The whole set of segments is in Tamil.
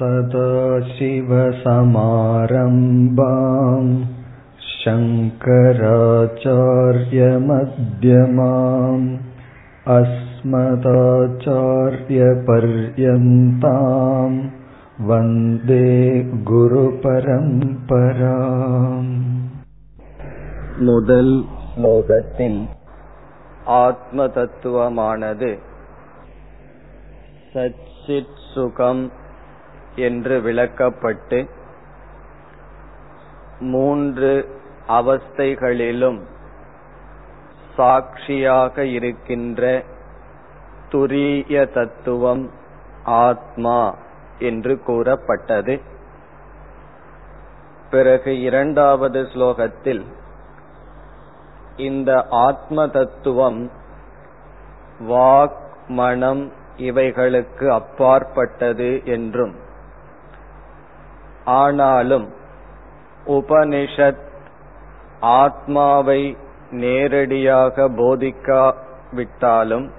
सदाशिवसमारम्भाम् शङ्कराचार्यमध्यमाम् अस्मदाचार्यपर्यन्ताम् वन्दे गुरुपरम्पराम् முதல் ஸ்லோகத்தில் ஆத்ம தத்துவமானது சச்சித் சுகம் என்று விளக்கப்பட்டு மூன்று அவஸ்தைகளிலும் சாட்சியாக இருக்கின்ற துரிய தத்துவம் ஆத்மா என்று கூறப்பட்டது. பிறகு இரண்டாவது ஸ்லோகத்தில் இந்த ஆத்ம தத்துவம் வாக் மனம் இவைகளுக்கு அப்பாற்பட்டது என்றும் ஆனாலும் உபனிஷத் ஆத்மாவை நேரடியாக போதிக்காவிட்டாலும்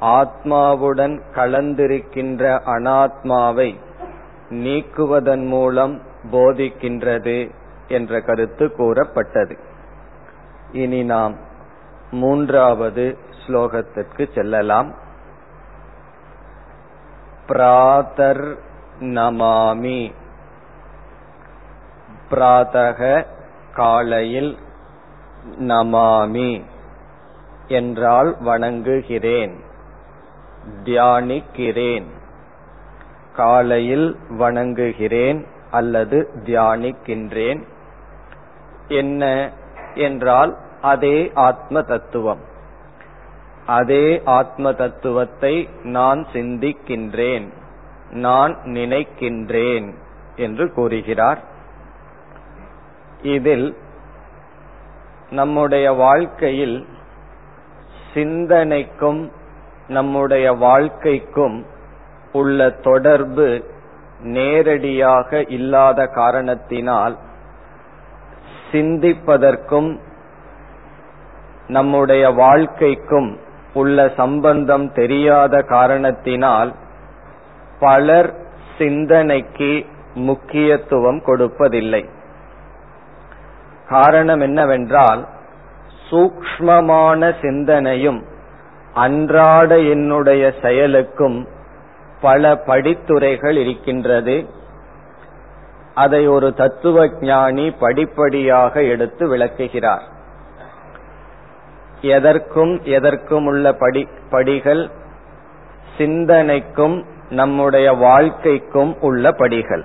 ஆத்மாவுடன் கலந்திருக்கின்ற அனாத்மாவை நீக்குவதன் மூலம் போதிக்கின்றது என்ற கருத்து கூறப்பட்டது. இனி நாம் மூன்றாவது ஸ்லோகத்திற்கு செல்லலாம். பிராதர் நமாமி. பிராதக காலையில் நமாமி என்றால் வணங்குகிறேன் தியானிக்கிறேன். காலையில் வணங்குகிறேன் அல்லது தியானிக்கின்றேன். என்ன என்றால் அதே ஆத்ம தத்துவம். அதே ஆத்ம தத்துவத்தை நான் சிந்திக்கின்றேன் நான் நினைக்கின்றேன் என்று கூறுகிறார். இதில் நம்முடைய வாழ்க்கையில் சிந்தனைக்கும் நம்முடைய வாழ்க்கைக்கும் உள்ள தொடர்பு நேரடியாக இல்லாத காரணத்தினால் சிந்திப்பதற்கும் நம்முடைய வாழ்க்கைக்கும் உள்ள சம்பந்தம் தெரியாத காரணத்தினால் பலர் சிந்தனைக்கு முக்கியத்துவம் கொடுப்பதில்லை. காரணம் என்னவென்றால் சூக்மமான சிந்தனையும் அன்றாட என்னுடைய செயலுக்கும் பல படித்துறைகள் இருக்கின்றது. அதை ஒரு தத்துவ ஞானி படிப்படியாக எடுத்து விளக்குகிறார். எதற்கும் எதற்கும் உள்ள படி படிகள் சிந்தனைக்கும் நம்முடைய வாழ்க்கைக்கும் உள்ள படிகள்.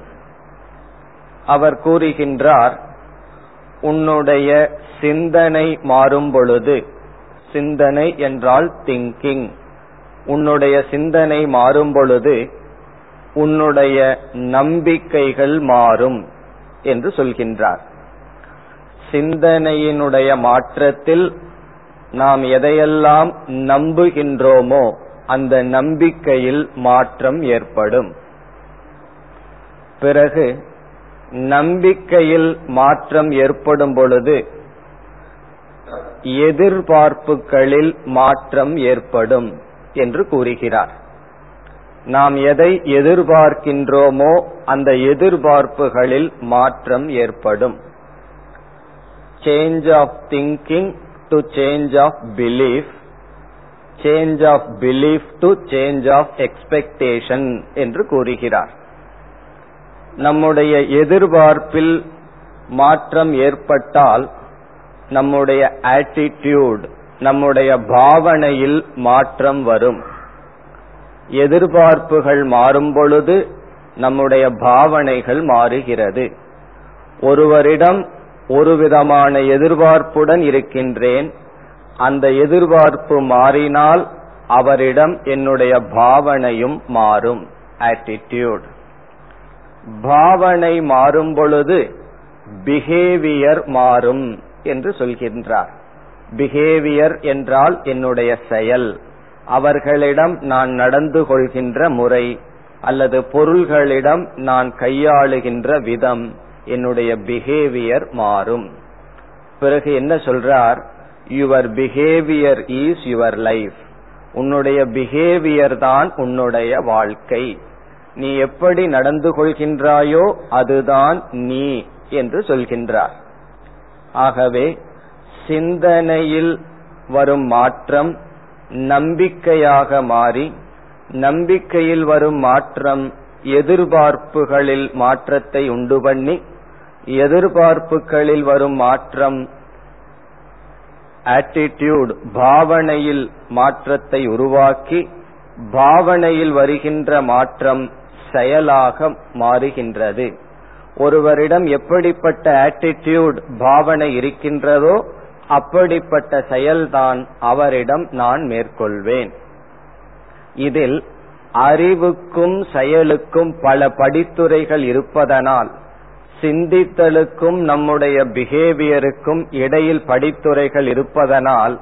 அவர் கூறுகின்றார் உன்னுடைய சிந்தனை மாறும் பொழுது சிந்தனை என்றால் திங்கிங் உன்னுடைய சிந்தனை மாறும் பொழுது உன்னுடைய நம்பிக்கைகள் மாறும் என்று சொல்கின்றார். சிந்தனையினுடைய மாற்றத்தில் நாம் எதையெல்லாம் நம்புகின்றோமோ அந்த நம்பிக்கையில் மாற்றம் ஏற்படும். பிறகு நம்பிக்கையில் மாற்றம் ஏற்படும் பொழுது எதிர்பார்ப்புகளில் மாற்றம் ஏற்படும் என்று கூறுகிறார். நாம் எதை எதிர்பார்க்கின்றோமோ அந்த எதிர்பார்ப்புகளில் மாற்றம் ஏற்படும். Change of thinking to change of belief change of belief to change of expectation என்று கூறுகிறார். நம்முடைய எதிர்பார்ப்பில் மாற்றம் ஏற்பட்டால் நம்முடைய ஆட்டிடியூட் நம்முடைய பாவனையில் மாற்றம் வரும். எதிர்பார்ப்புகள் மாறும் பொழுது நம்முடைய பாவனைகள் மாறுகிறது. ஒருவரிடம் ஒரு விதமான எதிர்பார்ப்புடன் இருக்கின்றேன். அந்த எதிர்பார்ப்பு மாறினால் அவரிடம் என்னுடைய பாவனையும் மாறும். ஆட்டிடியூட் பாவனை மாறும் பொழுது பிஹேவியர் மாறும் என்று சொல்கின்றார். பிஹேவியர் என்றால் என்னுடைய செயல். அவர்களிடம் நான் நடந்து கொள்கின்ற முறை அல்லது பொருள்களிடம் நான் கையாளுகின்ற விதம் என்னுடைய பிஹேவியர் மாறும். பிறகு என்ன சொல்றார்? Your behaviour is your life உன்னுடைய பிஹேவியர் தான் உன்னுடைய வாழ்க்கை. நீ எப்படி நடந்து கொள்கின்றாயோ அதுதான் நீ என்று சொல்கின்றார். ஆகவே சிந்தனையில் வரும் மாற்றம் நம்பிக்கையாக மாறி நம்பிக்கையில் வரும் மாற்றம் எதிர்பார்ப்புகளில் மாற்றத்தை உண்டு பண்ணி எதிர்பார்ப்புகளில் வரும் மாற்றம் ஆட்டிடியூட் பாவனையில் மாற்றத்தை உருவாக்கி பாவனையில் வருகின்ற மாற்றம் செயலாக மாறுகின்றது. ஒருவரிடம் எப்படிப்பட்ட ஆட்டிடியூட் பாவனை இருக்கின்றதோ அப்படிப்பட்ட செயல்தான் அவரிடம் நான் மேற்கொள்வேன். இதில் அறிவுக்கும் செயலுக்கும் பல படித்துறைகள் இருப்பதனால் சிந்தித்தலுக்கும் நம்முடைய பிஹேவியருக்கும் இடையில் படித்துறைகள் இருப்பதனால்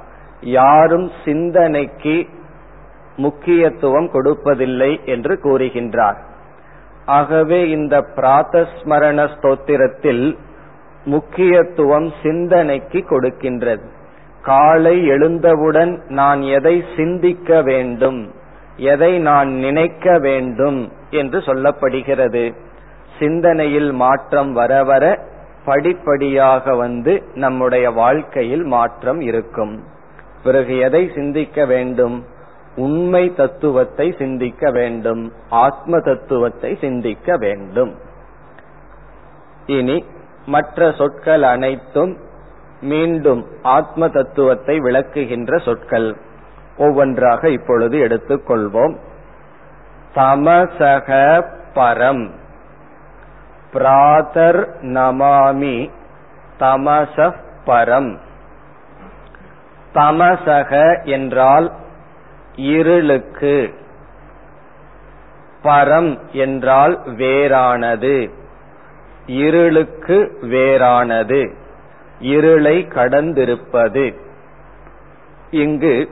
யாரும் சிந்தனைக்கு முக்கியத்துவம் கொடுப்பதில்லை என்று கூறுகின்றார். ஆகவே இந்த பிராத்தஸ்மரண ஸ்தோத்திரத்தில் முக்கியத்துவம் சிந்தனைக்கு கொடுக்கின்றது. காலை எழுந்தவுடன் நான் எதை சிந்திக்க வேண்டும் எதை நான் நினைக்க வேண்டும் என்று சொல்லப்படுகிறது. சிந்தனையில் மாற்றம் வர வர படிப்படியாக வந்து நம்முடைய வாழ்க்கையில் மாற்றம் இருக்கும். பிறகு எதை சிந்திக்க வேண்டும்? உண்மை தத்துவத்தை சிந்திக்க வேண்டும். ஆத்ம தத்துவத்தை சிந்திக்க வேண்டும். இனி மற்ற சொற்கள் அனைத்தும் மீண்டும் ஆத்ம தத்துவத்தை விளக்குகின்ற சொற்கள். ஒவ்வொன்றாக இப்பொழுது எடுத்துக்கொள்வோம். தமசக பரம். பிராதர் நமாமி தமச பரம். தமசக என்றால் இருளுக்கு. பரம் என்றால் வேறானது. இருளுக்கு வேறானது. இருளை கடந்திருப்பது. இங்கு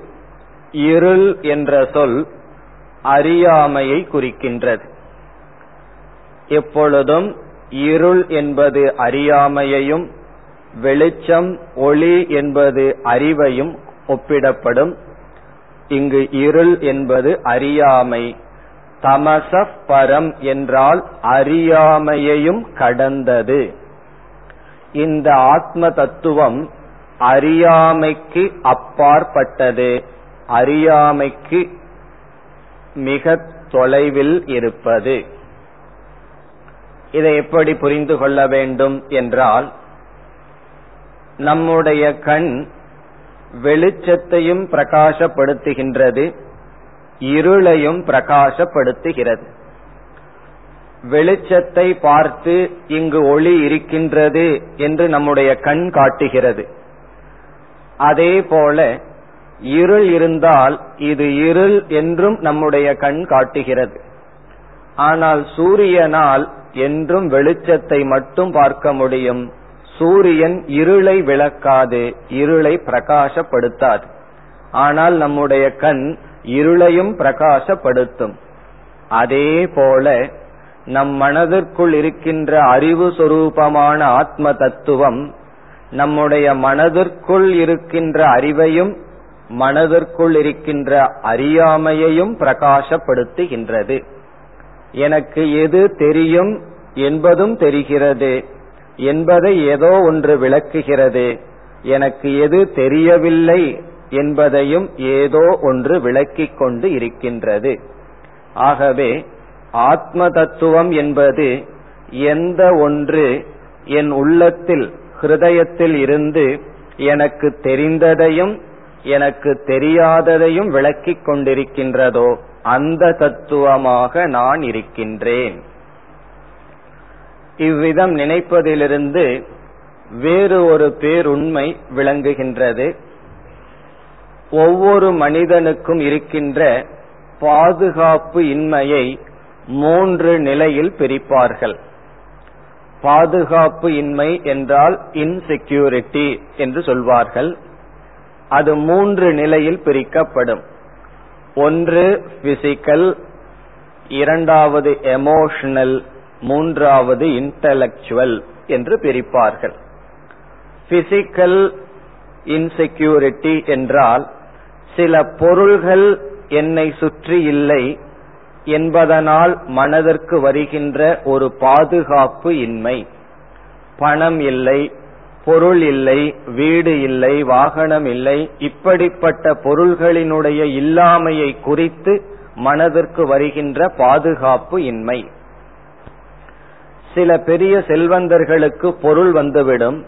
இருள் என்ற சொல் அறியாமையை குறிக்கின்றது. எப்பொழுதும் இருள் என்பது அறியாமையையும் வெளிச்சம் ஒளி என்பது அறிவையும் ஒப்பிடப்படும். இங்கு இருள் என்பது அறியாமை. தமச பரம் என்றால் அறியாமையையும் கடந்தது. இந்த ஆத்ம தத்துவம் அறியாமைக்கு அப்பாற்பட்டது. அறியாமைக்கு மிக தொலைவில் இருப்பது. இதை எப்படி புரிந்து கொள்ள வேண்டும் என்றால் நம்முடைய கண் வெளிச்சத்தையும் பிரகாசப்படுத்துகின்றது இருளையும் பிரகாசப்படுத்துகிறது. வெளிச்சத்தை பார்த்து இங்கு ஒளி இருக்கின்றது என்று நம்முடைய கண் காட்டுகிறது. அதே போல இருள் இருந்தால் இது இருள் என்றும் நம்முடைய கண் காட்டுகிறது. ஆனால் சூரியனால் என்றும் வெளிச்சத்தை மட்டும் பார்க்க முடியும். சூரியன் இருளை விளக்காது இருளை பிரகாசப்படுத்தாது. ஆனால் நம்முடைய கண் இருளையும் பிரகாசப்படுத்தும். அதே போல நம் மனதிற்குள் இருக்கின்ற அறிவு சொரூபமான ஆத்ம தத்துவம் நம்முடைய மனதிற்குள் இருக்கின்ற அறிவையும் மனதிற்குள் இருக்கின்ற அறியாமையையும் பிரகாசப்படுத்துகின்றது. எனக்கு எது தெரியும் என்பதும் தெரிகிறது. என்பதை ஏதோ ஒன்று விளக்குகிறது. எனக்கு எது தெரியவில்லை என்பதையும் ஏதோ ஒன்று விளக்கிக் கொண்டு இருக்கின்றது. ஆகவே ஆத்ம தத்துவம் என்பது எந்த ஒன்று என் உள்ளத்தில் ஹிருதயத்தில் இருந்து எனக்கு தெரிந்ததையும் எனக்கு தெரியாததையும் விளக்கிக் கொண்டிருக்கின்றதோ அந்த தத்துவமாக நான் இருக்கின்றேன். இவ்விதம் நினைப்பதிலிருந்து வேறு ஒரு பேருண்மை விளங்குகின்றது. ஒவ்வொரு மனிதனுக்கும் இருக்கின்ற பாதுகாப்பு இன்மையை மூன்று நிலையில் பிரிப்பார்கள். பாதுகாப்பு இன்மை என்றால் இன்செக்யூரிட்டி என்று சொல்வார்கள். அது மூன்று நிலையில் பிரிக்கப்படும். ஒன்று பிசிக்கல் இரண்டாவது எமோஷனல் மூன்றாவது இன்டலக்சுவல் என்று பிரிப்பார்கள். பிசிக்கல் இன்செக்யூரிட்டி என்றால் சில பொருள்கள் என்னை சுற்றி இல்லை என்பதனால் மனதிற்கு வருகின்ற ஒரு பாதுகாப்பு இன்மை. பணம் இல்லை பொருள் இல்லை வீடு இல்லை வாகனம் இல்லை இப்படிப்பட்ட பொருள்களினுடைய இல்லாமையை குறித்து மனதிற்கு வருகின்ற பாதுகாப்பு இன்மை. சில பெரிய செல்வந்தர்களுக்கு பொருள் வந்துவிடும்.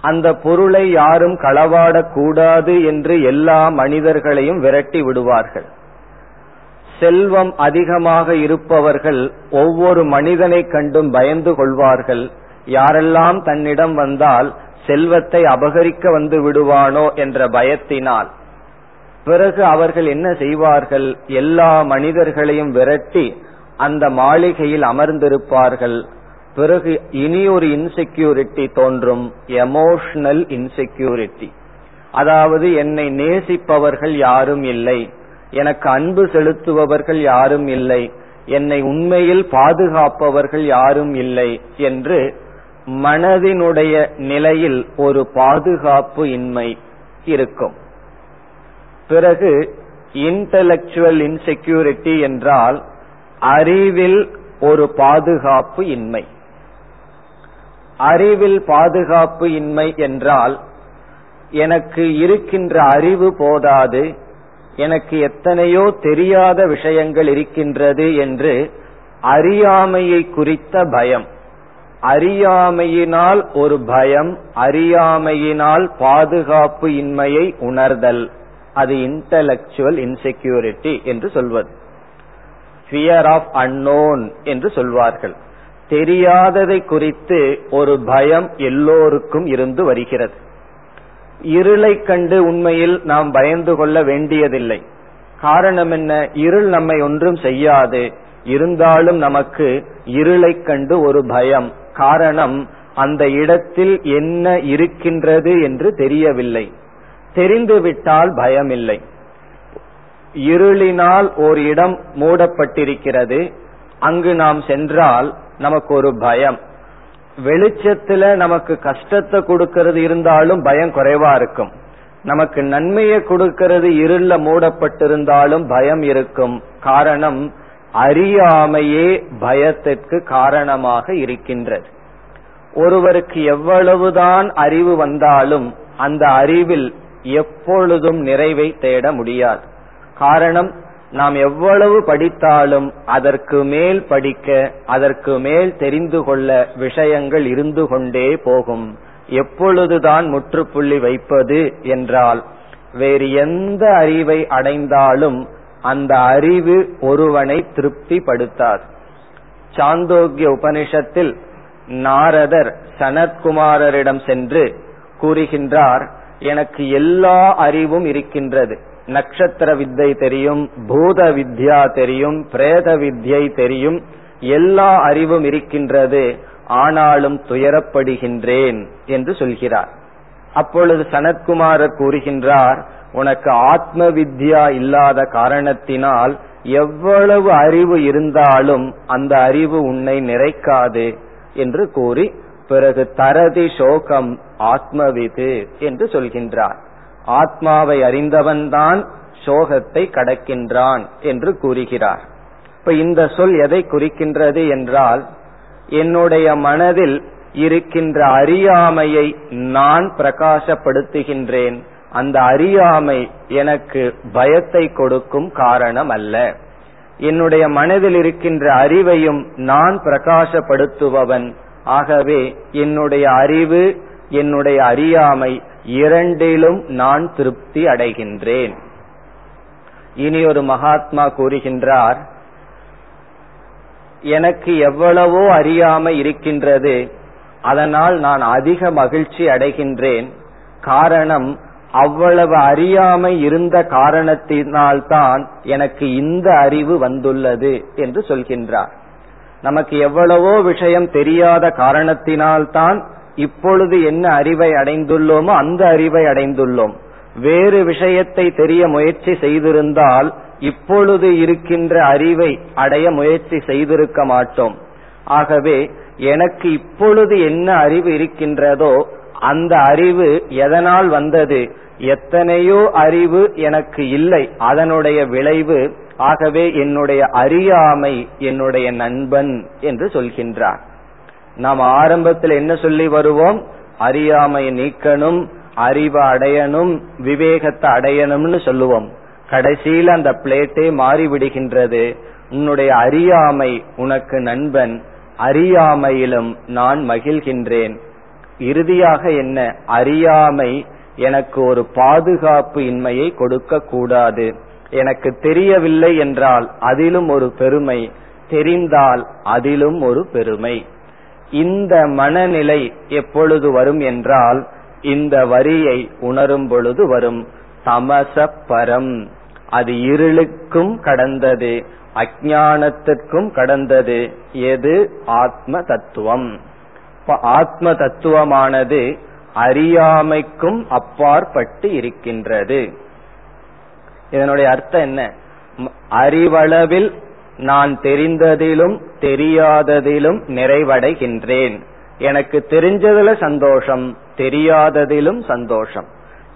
அந்த பொருளை யாரும் களவாடக்கூடாது என்று எல்லா மனிதர்களையும் விரட்டி விடுவார்கள். செல்வம் அதிகமாக இருப்பவர்கள் ஒவ்வொரு மனிதனை கண்டும் பயந்து கொள்வார்கள். யாரெல்லாம் தன்னிடம் வந்தால் செல்வத்தை அபகரிக்க வந்து விடுவானோ என்ற பயத்தினால். பிறகு அவர்கள் என்ன செய்வார்கள்? எல்லா மனிதர்களையும் விரட்டி அந்த மாளிகையில் அமர்ந்திருப்பார்கள். பிறகு இனி ஒரு இன்செக்யூரிட்டி தோன்றும். எமோஷனல் இன்செக்யூரிட்டி அதாவது என்னை நேசிப்பவர்கள் யாரும் இல்லை. எனக்கு அன்பு செலுத்துபவர்கள் யாரும் இல்லை. என்னை உண்மையில் பாதுகாப்பவர்கள் யாரும் இல்லை என்று மனதினுடைய நிலையில் ஒரு பாதுகாப்பு இன்மை இருக்கும். பிறகு இன்டலெக்சுவல் இன்செக்யூரிட்டி என்றால் அறிவில் ஒரு பாதுகாப்பு இன்மை. அறிவில் பாதுகாப்பு இன்மை என்றால் எனக்கு இருக்கின்ற அறிவு போதாது எனக்கு எத்தனையோ தெரியாத விஷயங்கள் இருக்கின்றது என்று அறியாமையை குறித்த பயம். அறியாமையினால் ஒரு பயம் அறியாமையினால் பாதுகாப்பு இன்மையை உணர்தல். அது இன்டலக்சுவல் இன்செக்யூரிட்டி என்று சொல்வது. ஃபியர் ஆஃப் அன்னோன் என்று சொல்வார்கள். தெரியாததை குறித்து ஒரு பயம் எல்லோருக்கும் இருந்து வருகிறது. இருளை கண்டு உண்மையில் நாம் பயந்து கொள்ள வேண்டியதில்லை. காரணம் என்ன? இருள் நம்மை ஒன்றும் செய்யாது. இருந்தாலும் நமக்கு இருளை கண்டு ஒரு பயம். காரணம் அந்த இடத்தில் என்ன இருக்கின்றது என்று தெரியவில்லை. தெரிந்துவிட்டால் பயமில்லை. இருளினால் ஒரு இடம் மூடப்பட்டிருக்கிறது. அங்கு நாம் சென்றால் நமக்கு ஒரு பயம். வெளிச்சத்துல நமக்கு கஷ்டத்தை கொடுக்கறது இருந்தாலும் பயம் குறைவா இருக்கும். நமக்கு நன்மையை கொடுக்கிறது இருள மூடப்பட்டிருந்தாலும் பயம் இருக்கும். காரணம் அறியாமையே பயத்திற்கு காரணமாக இருக்கின்றது. ஒருவருக்கு எவ்வளவுதான் அறிவு வந்தாலும் அந்த அறிவில் எப்பொழுதும் நிறைவை தேட முடியாது. காரணம் நாம் எவ்வளவு படித்தாலும் அதற்கு மேல் படிக்க அதற்கு மேல் தெரிந்து கொள்ள விஷயங்கள் இருந்து கொண்டே போகும். எப்பொழுதுதான் முற்றுப்புள்ளி வைப்பது என்றால் வேறு எந்த அறிவை அடைந்தாலும் அந்த அறிவு ஒருவனை திருப்திப்படுத்தாது. சாந்தோக்கிய உபனிஷத்தில் நாரதர் சனத்குமாரரிடம் சென்று கூறுகின்றார் எனக்கு எல்லா அறிவும் இருக்கின்றது. நட்சத்திர வித்தை தெரியும் பூத வித்யா தெரியும் பிரேத வித்யை தெரியும் எல்லா அறிவும் இருக்கின்றது. ஆனாலும் துயரப்படுகின்றேன் என்று சொல்கிறார். அப்பொழுது சனத்குமாரர் கூறுகின்றார் உனக்கு ஆத்ம வித்யா இல்லாத காரணத்தினால் எவ்வளவு அறிவு இருந்தாலும் அந்த அறிவு உன்னை நிறைக்காது என்று கூறி பிறகு தரதி சோகம் ஆத்மவிது என்று சொல்கின்றார். ஆத்மாவை அறிந்தவன்தான் சோகத்தை கடக்கின்றான் என்று கூறுகிறார். இப்ப இந்த சொல் எதை குறிக்கின்றது என்றால் என்னுடைய மனதில் இருக்கின்ற அறியாமையை நான் பிரகாசப்படுத்துகின்றேன். அந்த அறியாமை எனக்கு பயத்தை கொடுக்கும் காரணம் அல்ல என்னுடைய மனதில் இருக்கின்ற அறிவையும் நான் பிரகாசப்படுத்துபவன். ஆகவே என்னுடைய அறிவு என்னுடைய அறியாமை இரண்டிலும் நான் திருப்தி அடைகின்றேன். இனி ஒரு மகாத்மா கூறுகின்றார் எனக்கு எவ்வளவோ அறியாமை இருக்கின்றது அதனால் நான் அதிக மகிழ்ச்சி அடைகின்றேன். காரணம் அவ்வளவு அறியாமை இருந்த காரணத்தினால்தான் எனக்கு இந்த அறிவு வந்துள்ளது என்று சொல்கின்றார். நமக்கு எவ்வளவோ விஷயம் தெரியாத காரணத்தினால்தான் இப்பொழுது என்ன அறிவை அடைந்துள்ளோமோ அந்த அறிவை அடைந்துள்ளோம். வேறு விஷயத்தை தெரிய முயற்சி செய்திருந்தால் இப்பொழுது இருக்கின்ற அறிவை அடைய முயற்சி செய்திருக்க மாட்டோம். ஆகவே எனக்கு இப்பொழுது என்ன அறிவு இருக்கின்றதோ அந்த அறிவு எதனால் வந்தது? எத்தனையோ அறிவு எனக்கு இல்லை. அதனுடைய விளைவு ஆகவே என்னுடைய அறியாமை என்னுடைய நண்பன் என்று சொல்கின்றார். நாம் ஆரம்பத்தில் என்ன சொல்லி வருவோம்? அறியாமையை நீக்கணும் அறிவை அடையணும் விவேகத்தை அடையணும்னு சொல்லுவோம். கடைசியில் அந்த பிளேட்டே மாறிவிடுகின்றது. உன்னுடைய அறியாமை உனக்கு நண்பன் அறியாமையிலும் நான் மகிழ்கின்றேன். இறுதியாக என்ன? அறியாமை எனக்கு ஒரு பாதுகாப்பு இன்மையை கொடுக்க கூடாது எனக்கு தெரியவில்லை என்றால் அதிலும் ஒரு பெருமை தெரிந்தால் அதிலும் ஒரு பெருமை. இந்த மனநிலை எப்பொழுது வரும் என்றால் இந்த வரியை உணரும் பொழுது வரும். தமச பரம். அது இருளுக்கும் கடந்தது அஜானத்துக்கும் கடந்தது. எது? ஆத்ம தத்துவம். ஆத்ம தத்துவமானது அறியாமைக்கும் அப்பாற்பட்டு இருக்கின்றது. இதனுடைய அர்த்தம் என்ன? அறிவளவில் நான் தெரிந்ததிலும் தெரியாததிலும் நிறைவடைகின்றேன். எனக்கு தெரிஞ்சதுல சந்தோஷம் தெரியாததிலும் சந்தோஷம்.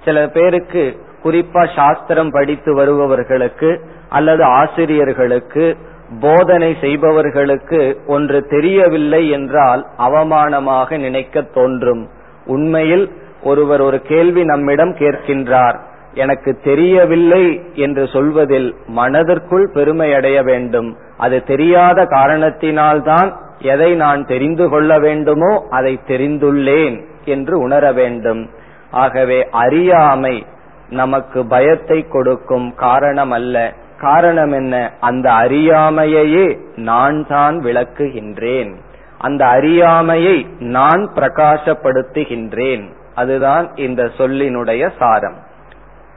சில பேருக்கு குறிப்பா சாஸ்திரம் படித்து வருபவர்களுக்கு அல்லது ஆசிரியர்களுக்கு போதனை செய்பவர்களுக்கு ஒன்று தெரியவில்லை என்றால் அவமானமாக நினைக்க தோன்றும். உண்மையில் ஒருவர் ஒரு கேள்வி நம்மிடம் கேட்கின்றார். எனக்கு தெரியவில்லை என்று சொல்வதில் மனதிற்குள் பெருமை அடைய வேண்டும். அது தெரியாத காரணத்தினால்தான் எதை நான் தெரிந்து கொள்ள வேண்டுமோ அதை தெரிந்துள்ளேன் என்று உணர வேண்டும். ஆகவே அறியாமை நமக்கு பயத்தை கொடுக்கும் காரணம் அல்ல காரணம் என்ன? அந்த அறியாமையையே நான் தான் விளக்குகின்றேன். அந்த அறியாமையை நான் பிரகாசப்படுத்துகின்றேன். அதுதான் இந்த சொல்லினுடைய சாரம்.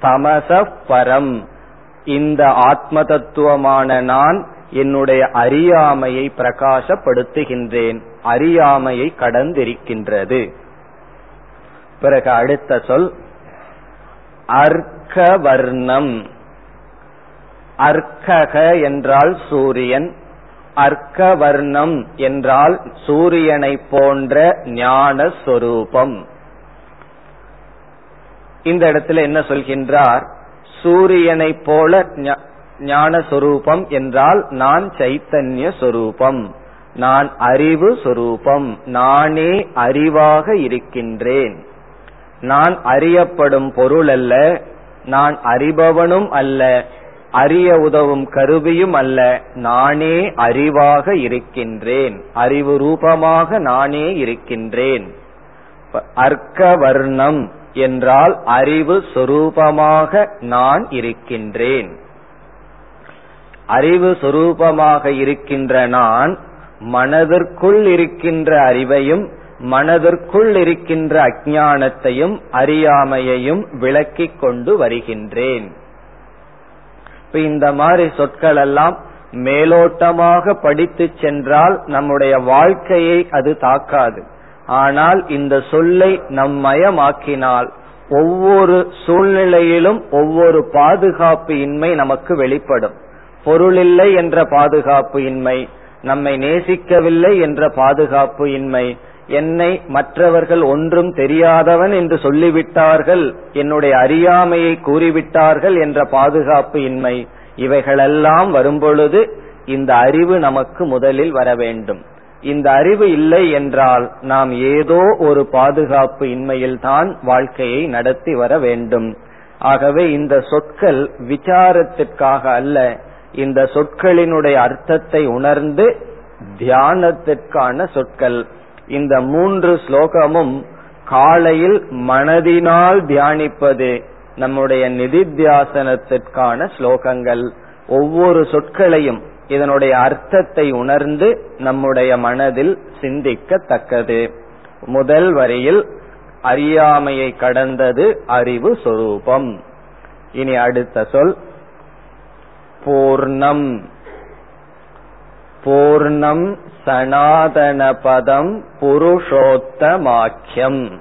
தமச பரம் இந்த ஆத்ம தத்துவமான நான் என்னுடைய அறியாமையை பிரகாசப்படுத்துகின்றேன். அறியாமையை கடந்திருக்கின்றது. பிறகு அடுத்த சொல் அர்க்கவர்ணம். அர்க்கக என்றால் சூரியன் அர்க்கவர்ணம் என்றால் சூரியனை போன்ற ஞான சொரூபம் இந்த இடத்துல என்ன சொல்கின்றார்? சூரியனை போல ஞான சொரூபம் என்றால் நான் சைத்தன்ய சொரூபம் நான் அறிவு சொரூபம் நானே அறிவாக இருக்கின்றேன். நான் அறியப்படும் பொருள் அல்ல நான் அறிபவனும் அல்ல அறிய உதவும் கருவியும் அல்ல நானே அறிவாக இருக்கின்றேன் அறிவு ரூபமாக நானே இருக்கின்றேன். அர்க்க வர்ணம் என்றால் அறிவு சொரூபமாக நான் இருக்கின்றேன். அறிவு சொரூபமாக இருக்கின்ற நான் மனதிற்குள் இருக்கின்ற அறிவையும் மனதிற்குள் இருக்கின்ற அஜானத்தையும் அறியாமையையும் விளக்கிக் கொண்டு வருகின்றேன். இப்ப இந்த மாதிரி சொற்கள் எல்லாம் மேலோட்டமாக படித்து சென்றால் நம்முடைய வாழ்க்கையை அது தாக்காது. ஆனால் இந்த சொல்லை நம் மயமாக்கினால் ஒவ்வொரு சூழ்நிலையிலும் ஒவ்வொரு பாதுகாப்பு இன்மை நமக்கு வெளிப்படும். பொருளில்லை என்ற பாதுகாப்பு இன்மை நம்மை நேசிக்கவில்லை என்ற பாதுகாப்பு இன்மை என்னை மற்றவர்கள் ஒன்றும் தெரியாதவன் என்று சொல்லிவிட்டார்கள் என்னுடைய அறியாமையை கூறிவிட்டார்கள் என்ற பாதுகாப்பு இன்மை இவைகளெல்லாம் வரும்பொழுது இந்த அறிவு நமக்கு முதலில் வர வேண்டும். இந்த அறிவு இல்லை என்றால் நாம் ஏதோ ஒரு பாதுகாப்பு இன்மையில் தான் வாழ்க்கையை நடத்தி வர வேண்டும். ஆகவே இந்த சொற்கள் விசாரத்திற்காக அல்ல இந்த சொற்களினுடைய அர்த்தத்தை உணர்ந்து தியானத்திற்கான சொற்கள். இந்த மூன்று ஸ்லோகமும் காலையில் மனதினால் தியானிப்பது நம்முடைய நிதித்தியாசனத்திற்கான ஸ்லோகங்கள். ஒவ்வொரு சொற்களையும் இதனுடைய அர்த்தத்தை உணர்ந்து நம்முடைய மனதில் சிந்திக்கத்தக்கது. முதல் வரியில் அறியாமையை கடந்தது அறிவு சொரூபம். இனி அடுத்த சொல் பூர்ணம். பூர்ணம் சனாதன பதம் புருஷோத்தமாக்கியம்.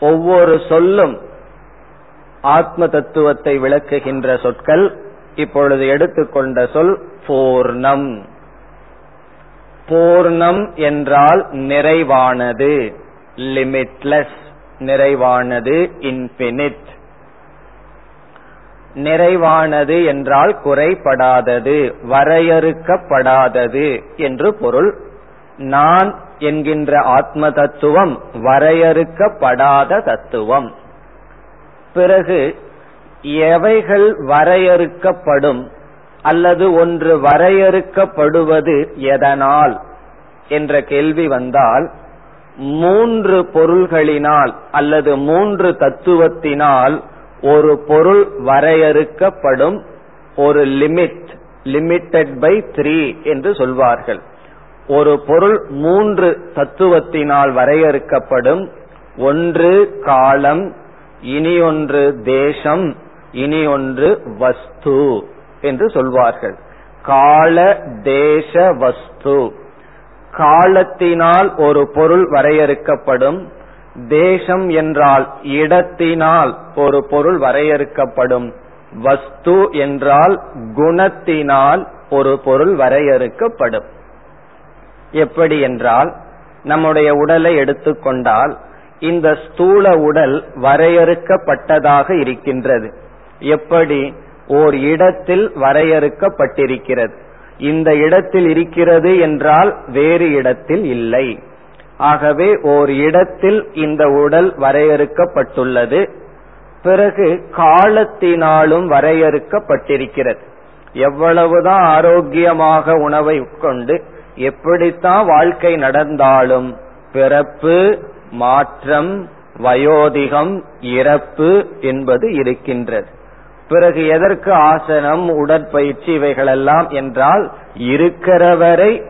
ஒவ்வொரு சொல்லும் ஆத்ம தத்துவத்தை விளக்குகின்ற சொற்கள் இப்பொழுது எடுத்துக்கொண்ட சொல் பூர்ணம். பூர்ணம் என்றால் நிறைவானது. லிமிட்லெஸ் நிறைவானது இன்பினிட் நிறைவானது என்றால் குறைபடாதது வரையறுக்கப்படாதது என்று பொருள். நான் என்கின்ற ஆத்ம தத்துவம் வரையறுக்கப்படாத தத்துவம். பிறகு எவைகள் வரையறுக்கப்படும் அல்லது ஒன்று வரையறுக்கப்படுவது எதனால் என்ற கேள்வி வந்தால் மூன்று பொருள்களினால் அல்லது மூன்று தத்துவத்தினால் ஒரு பொருள் வரையறுக்கப்படும் ஒரு லிமிட் லிமிட்டெட் பை த்ரீ என்று சொல்வார்கள். ஒரு பொருள் மூன்று தத்துவத்தினால் வரையறுக்கப்படும் ஒன்று காலம் இனி ஒன்று தேசம் இனி ஒன்று வஸ்து என்று சொல்வார்கள். கால தேச வஸ்து. காலத்தினால் ஒரு பொருள் வரையறுக்கப்படும் தேசம் என்றால் இடத்தினால் ஒரு பொருள் வரையறுக்கப்படும் வஸ்து என்றால் குணத்தினால் ஒரு பொருள் வரையறுக்கப்படும். எப்படி என்றால் நம்முடைய உடலை எடுத்துக்கொண்டால் இந்த ஸ்தூல உடல் வரையறுக்கப்பட்டதாக இருக்கின்றது. எப்படி ஓர் இடத்தில் வரையறுக்கப்பட்டிருக்கிறது. இந்த இடத்தில் இருக்கிறது என்றால் வேறு இடத்தில் இல்லை. ஆகவே ஓர் இடத்தில் இந்த உடல் வரையறுக்கப்பட்டுள்ளது. பிறகு காலத்தினாலும் வரையறுக்கப்பட்டிருக்கிறது. எவ்வளவுதான் ஆரோக்கியமாக உணவை உட்கொண்டு எப்படித்தான் வாழ்க்கை நடந்தாலும் பிறப்பு மாற்றம் வயோதிகம் இறப்பு என்பது இருக்கின்றது. பிறகு எதற்கு ஆசனம் உடற்பயிற்சி இவைகளெல்லாம் என்றால் இருக்கிறவரை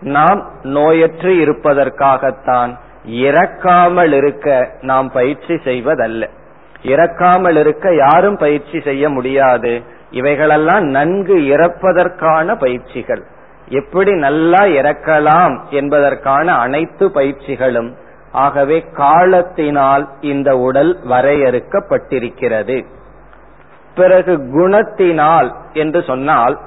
நாம் நோயற்று இருப்பதற்காகத்தான். இறக்காமல் இருக்க நாம் பயிற்சி செய்வதல்ல. இறக்காமல் இருக்க யாரும் பயிற்சி செய்ய முடியாது. இவைகளெல்லாம் நன்கு இறப்பதற்கான பயிற்சிகள். எப்படி நல்லா இறக்கலாம் என்பதற்கான அனைத்து பயிற்சிகளும் ஆகவே காலத்தினால் இந்த உடல் வரையறுக்கப்பட்டிருக்கிறது. பிறகு குணத்தினால் என்று சொன்னால்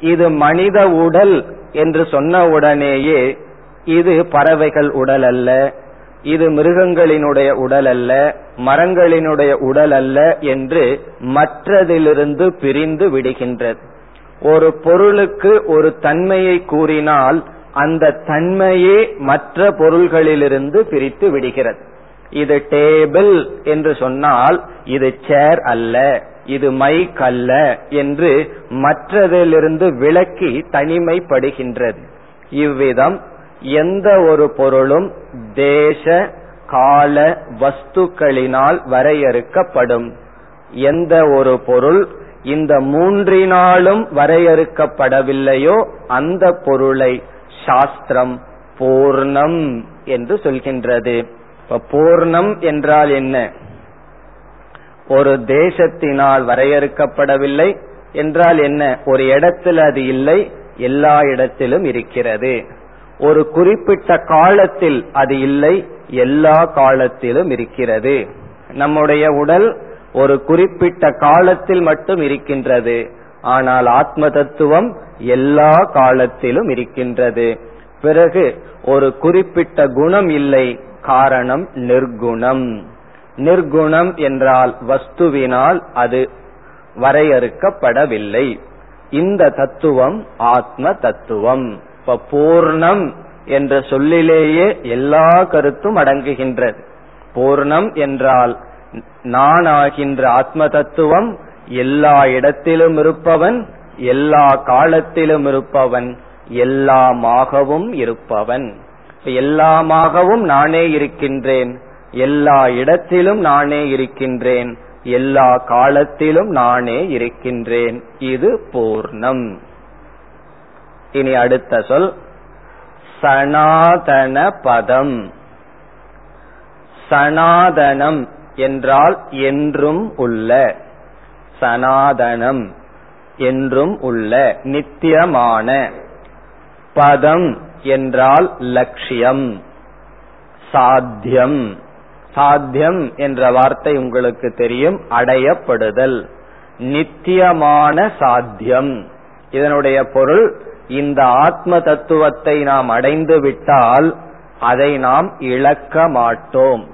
இது மனித உடல் என்று சொன்ன உடனேயே இது பறவைகள் உடல் அல்ல இது மிருகங்களினுடைய உடல் அல்ல மரங்களினுடைய உடல் அல்ல என்று மற்றதிலிருந்து பிரிந்து விடுகின்றது. ஒரு பொருளுக்கு ஒரு தன்மையை கூறினால் அந்த தன்மையே மற்ற பொருள்களிலிருந்து பிரித்து விடுகிறது. இது டேபிள் என்று சொன்னால் இது சேர் அல்ல. இது மை கல்ல என்று மற்றதிலிருந்து விளக்கி தனிமைப்படுகின்றது. இவ்விதம் எந்த ஒரு பொருளும் தேச கால வஸ்துக்களினால் வரையறுக்கப்படும். எந்த ஒரு பொருள் இந்த மூன்றினாலும் வரையறுக்கப்படவில்லையோ அந்த பொருளை சாஸ்திரம் பூர்ணம் என்று சொல்கின்றது. இப்ப பூர்ணம் என்றால் என்ன? ஒரு தேசத்தினால் வரையறுக்கப்படவில்லை என்றால் என்ன? ஒரு இடத்தில் அது இல்லை எல்லா இடத்திலும் இருக்கிறது. ஒரு குறிப்பிட்ட காலத்தில் அது இல்லை எல்லா காலத்திலும் இருக்கிறது. நம்முடைய உடல் ஒரு குறிப்பிட்ட காலத்தில் மட்டும் இருக்கின்றது. ஆனால் ஆத்ம தத்துவம் எல்லா காலத்திலும் இருக்கின்றது. பிறகு ஒரு குறிப்பிட்ட குணம் இல்லை காரணம் நிர்குணம். நிர்குணம் என்றால் வஸ்துவினால் அது வரையறுக்கப்படவில்லை. இந்த தத்துவம் ஆத்ம தத்துவம். இப்ப பூர்ணம் என்ற சொல்லிலேயே எல்லா கருத்தும் அடங்குகின்றது. பூர்ணம் என்றால் நான் ஆகின்ற ஆத்ம தத்துவம் எல்லா இடத்திலும் இருப்பவன் எல்லா காலத்திலும் இருப்பவன் எல்லாமாகவும் இருப்பவன். எல்லாமாகவும் நானே இருக்கின்றேன். எல்லா இடத்திலும் நானே இருக்கின்றேன். எல்லா காலத்திலும் நானே இருக்கின்றேன். இது பூர்ணம். இனி அடுத்த சொல். சனாதன பதம். சனாதனம் என்றால் என்றும் உள்ள. சனாதனம் என்றும் உள்ள. நித்தியமான. பதம் என்றால் லட்சியம். சாத்தியம். சாத்தியம் என்ற வார்த்தை உங்களுக்கு தெரியும் அடையப்படுதல். நித்தியமான சாத்தியம். இதனுடைய பொருள் இந்த ஆத்ம தத்துவத்தை நாம் அடைந்து விட்டால் அதை நாம் இழக்க மாட்டோம்.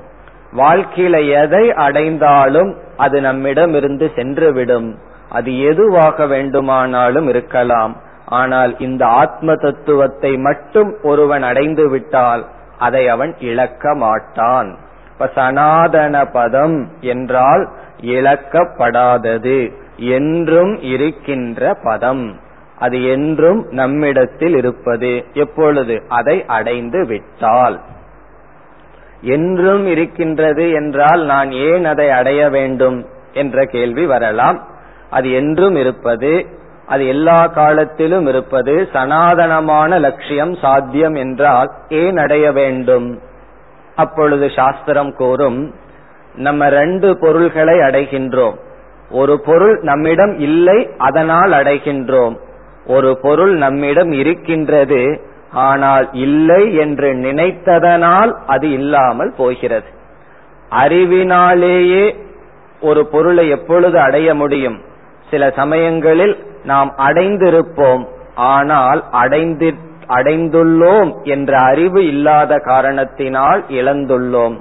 வாழ்க்கையில எதை அடைந்தாலும் அது நம்மிடமிருந்து சென்றுவிடும். அது எதுவாக வேண்டுமானாலும் இருக்கலாம். ஆனால் இந்த ஆத்ம தத்துவத்தை மட்டும் ஒருவன் அடைந்து விட்டால் அதை அவன் இழக்க மாட்டான். இப்ப சனாதன பதம் என்றால் இழக்கப்படாதது என்றும் இருக்கின்ற பதம். அது என்றும் நம்மிடத்தில் இருப்பது. எப்பொழுது? அதை அடைந்து விட்டால். என்றும் இருக்கின்றது என்றால் நான் ஏன் அதை அடைய வேண்டும் என்ற கேள்வி வரலாம். அது என்றும் இருப்பது அது எல்லா காலத்திலும் இருப்பது சனாதனமான லட்சியம் சாத்தியம் என்றால் ஏன் அடைய வேண்டும்? அப்பொழுது சாஸ்திரம் கூறும் நம்ம ரெண்டு பொருள்களை அடைகின்றோம். ஒரு பொருள் நம்மிடம் இல்லை அதனால் அடைகின்றோம். ஒரு பொருள் நம்மிடம் இருக்கின்றது ஆனால் இல்லை என்று நினைத்ததனால் அது இல்லாமல் போகிறது. அறிவினாலேயே ஒரு பொருளை எப்பொழுது அடைய முடியும்? சில சமயங்களில் நாம் அடைந்திருப்போம் ஆனால் அடைந்து அடைந்துள்ளோம் என்ற அறிவு இல்லாத காரணத்தினால் இழந்துள்ளோம்.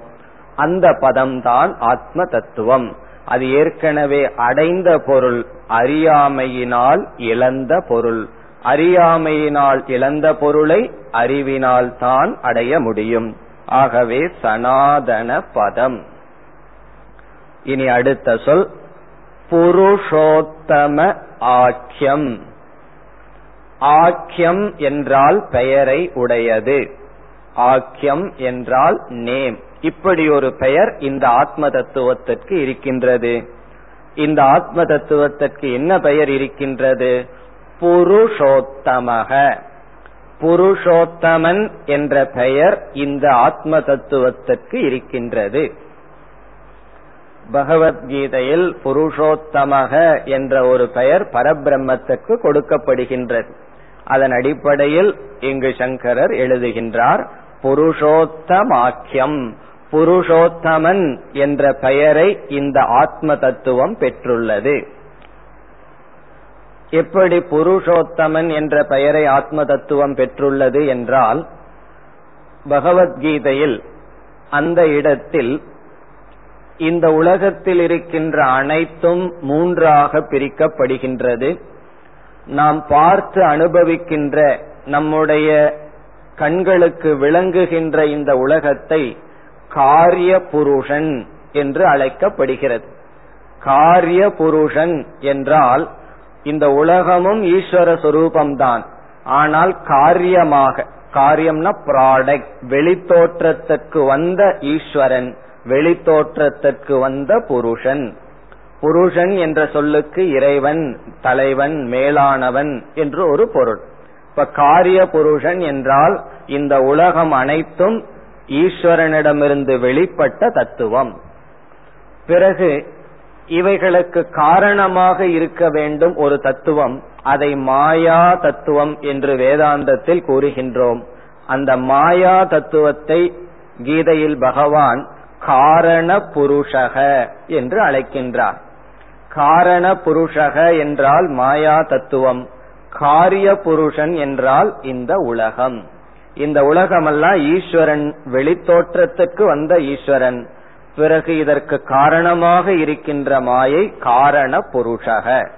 அந்த பதம்தான் ஆத்ம தத்துவம் அது ஏற்கனவே அடைந்த பொருள் அறியாமையினால் இழந்த பொருள். அறியாமையினால் இழந்த பொருளை அறிவினால் தான் அடைய முடியும். ஆகவே சனாதன பதம். இனி அடுத்த சொல் புருஷோத்தம ஆக்கியம். ஆக்கியம் என்றால் பெயரை உடையது. ஆக்கியம் என்றால் நேம். இப்படி ஒரு பெயர் இந்த ஆத்ம தத்துவத்திற்கு இருக்கின்றது. இந்த ஆத்ம தத்துவத்திற்கு என்ன பெயர் இருக்கின்றது? புருஷோத்தமக. புருஷோத்தமன் என்ற பெயர் இந்த ஆத்ம தத்துவத்திற்கு இருக்கின்றது. பகவத்கீதையில் புருஷோத்தமக என்ற ஒரு பெயர் பரபிரம்மத்துக்கு கொடுக்கப்படுகின்றது. அதன் அடிப்படையில் இங்கு சங்கரர் எழுதுகின்றார் புருஷோத்தமாக்கியம். புருஷோத்தமன் என்ற பெயரை இந்த ஆத்ம தத்துவம் பெற்றுள்ளது. எப்படி புருஷோத்தமன் என்ற பெயரை ஆத்ம தத்துவம் பெற்றுள்ளது என்றால் பகவத்கீதையில் அந்த இடத்தில் இந்த உலகத்தில் இருக்கின்ற அனைத்தும் மூன்றாக பிரிக்கப்படுகின்றது. நாம் பார்த்து அனுபவிக்கின்ற நம்முடைய கண்களுக்கு விளங்குகின்ற இந்த உலகத்தை காரிய புருஷன் என்று அழைக்கப்படுகிறது. காரிய புருஷன் என்றால் இந்த உலகமும் ஈஸ்வர சொரூபம்தான். ஆனால் காரியமாக காரியம்னா ப்ராடக்ட் வெளித்தோற்றத்திற்கு வந்த ஈஸ்வரன் வெளித்தோற்றத்திற்கு வந்த புருஷன். புருஷன் என்ற சொல்லுக்கு இறைவன் தலைவன் மேலானவன் என்று ஒரு பொருள். இப்ப காரிய புருஷன் என்றால் இந்த உலகம் அனைத்தும் ஈஸ்வரனிடமிருந்து வெளிப்பட்ட தத்துவம். பிறகு இவைகளுக்கு காரணமாக இருக்க வேண்டும் ஒரு தத்துவம். அதை மாயா தத்துவம் என்று வேதாந்தத்தில் கூறுகின்றோம். அந்த மாயா தத்துவத்தை கீதையில் பகவான் காரண புருஷக என்று அழைக்கின்றார். காரண புருஷக என்றால் மாயா தத்துவம். காரிய புருஷன் என்றால் இந்த உலகம். இந்த உலகமெல்லாம் ஈஸ்வரன் வெளித்தோற்றத்துக்கு வந்த ஈஸ்வரன். பிறகு இதற்கு காரணமாக இருக்கின்ற மாயை காரண புருஷக.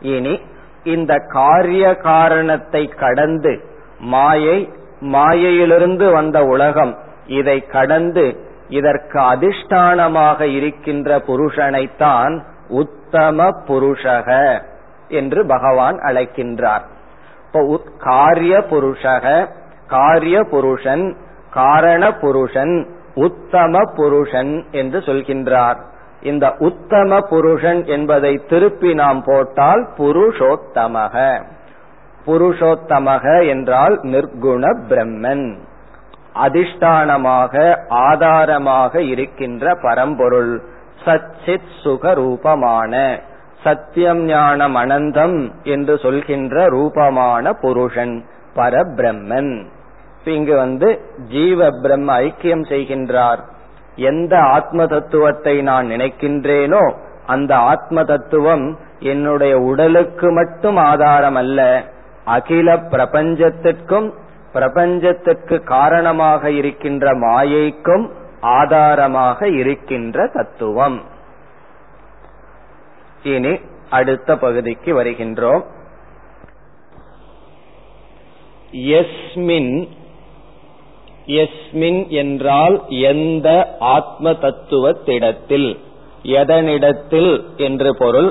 இனி இந்த காரிய காரணத்தை கடந்து மாயை மாயையிலிருந்து வந்த உலகம் இதை கடந்து இதற்கு அதிஷ்டானமாக இருக்கின்ற புருஷனைத்தான் உத்தம புருஷக என்று பகவான் அழைக்கின்றார். இப்போ காரிய புருஷக காரிய புருஷன் காரண புருஷன் உத்தம புருஷன் என்று சொல்கின்றார். இந்த உத்தம புருஷன் என்பதை திருப்பி நாம் போட்டால் புருஷோத்தமக. புருஷோத்தமக என்றால் நிர்குண பிரம்மன். அதிஷ்டானமாக ஆதாரமாக இருக்கின்ற பரம்பொருள் சச்சித் சுகரூபமான சத்தியம் ஞானம் அனந்தம் என்று சொல்கின்ற ரூபமான புருஷன் பரபிரம்மன். இங்கு வந்து ஜீவ பிரம்ம ஐக்கியம் செய்கின்றார். எந்த ஆத்ம தத்துவத்தை நான் நினைக்கின்றேனோ அந்த ஆத்ம தத்துவம் என்னுடைய உடலுக்கு மட்டும் ஆதாரம் அல்ல அகில பிரபஞ்சத்திற்கும் பிரபஞ்சத்துக்கு காரணமாக இருக்கின்ற மாயைக்கும் ஆதாரமாக இருக்கின்ற தத்துவம். இனி அடுத்த பகுதிக்கு வருகின்றோம். எஸ்மின் எஸ்மின் என்றால் எந்த ஆத்ம தத்துவத்திடத்தில் எதனிடத்தில் என்று பொருள்.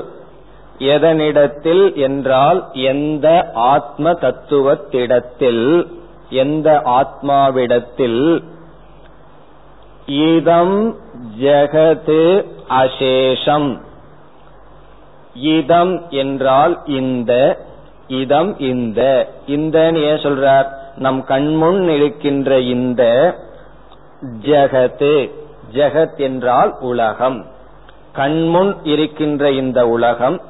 எதனிடத்தில் என்றால் எந்த ஆத்ம தத்துவத்திடத்தில் எந்த ஆத்மாவிடத்தில் இதம் ஜெகது அசேஷம். இதம் என்றால் இந்த இதம் இந்த. இந்த ஏன் சொல்றார்? நம் கண்முன் இருக்கின்ற இந்த ஜெகத்து ஜெகத் என்றால் உலகம். கண்முன் இருக்கின்ற இந்த உலகம்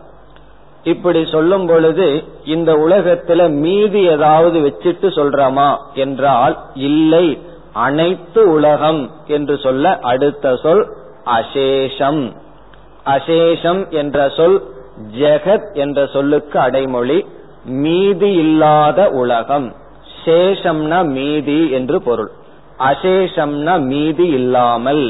இப்படி சொல்லும் பொழுது இந்த உலகத்துல மீதி ஏதாவது வச்சிட்டு சொல்றமா என்றால் இல்லை அனைத்து உலகம் என்று சொல்ல அடுத்த சொல் அசேஷம். அசேஷம் என்ற சொல் ஜெகத் என்ற சொல்லுக்கு அடைமொழி மீதி இல்லாத உலகம். சேஷம்னா மீதி என்று பொருள். அசேஷம்னா மீதி இல்லாமல்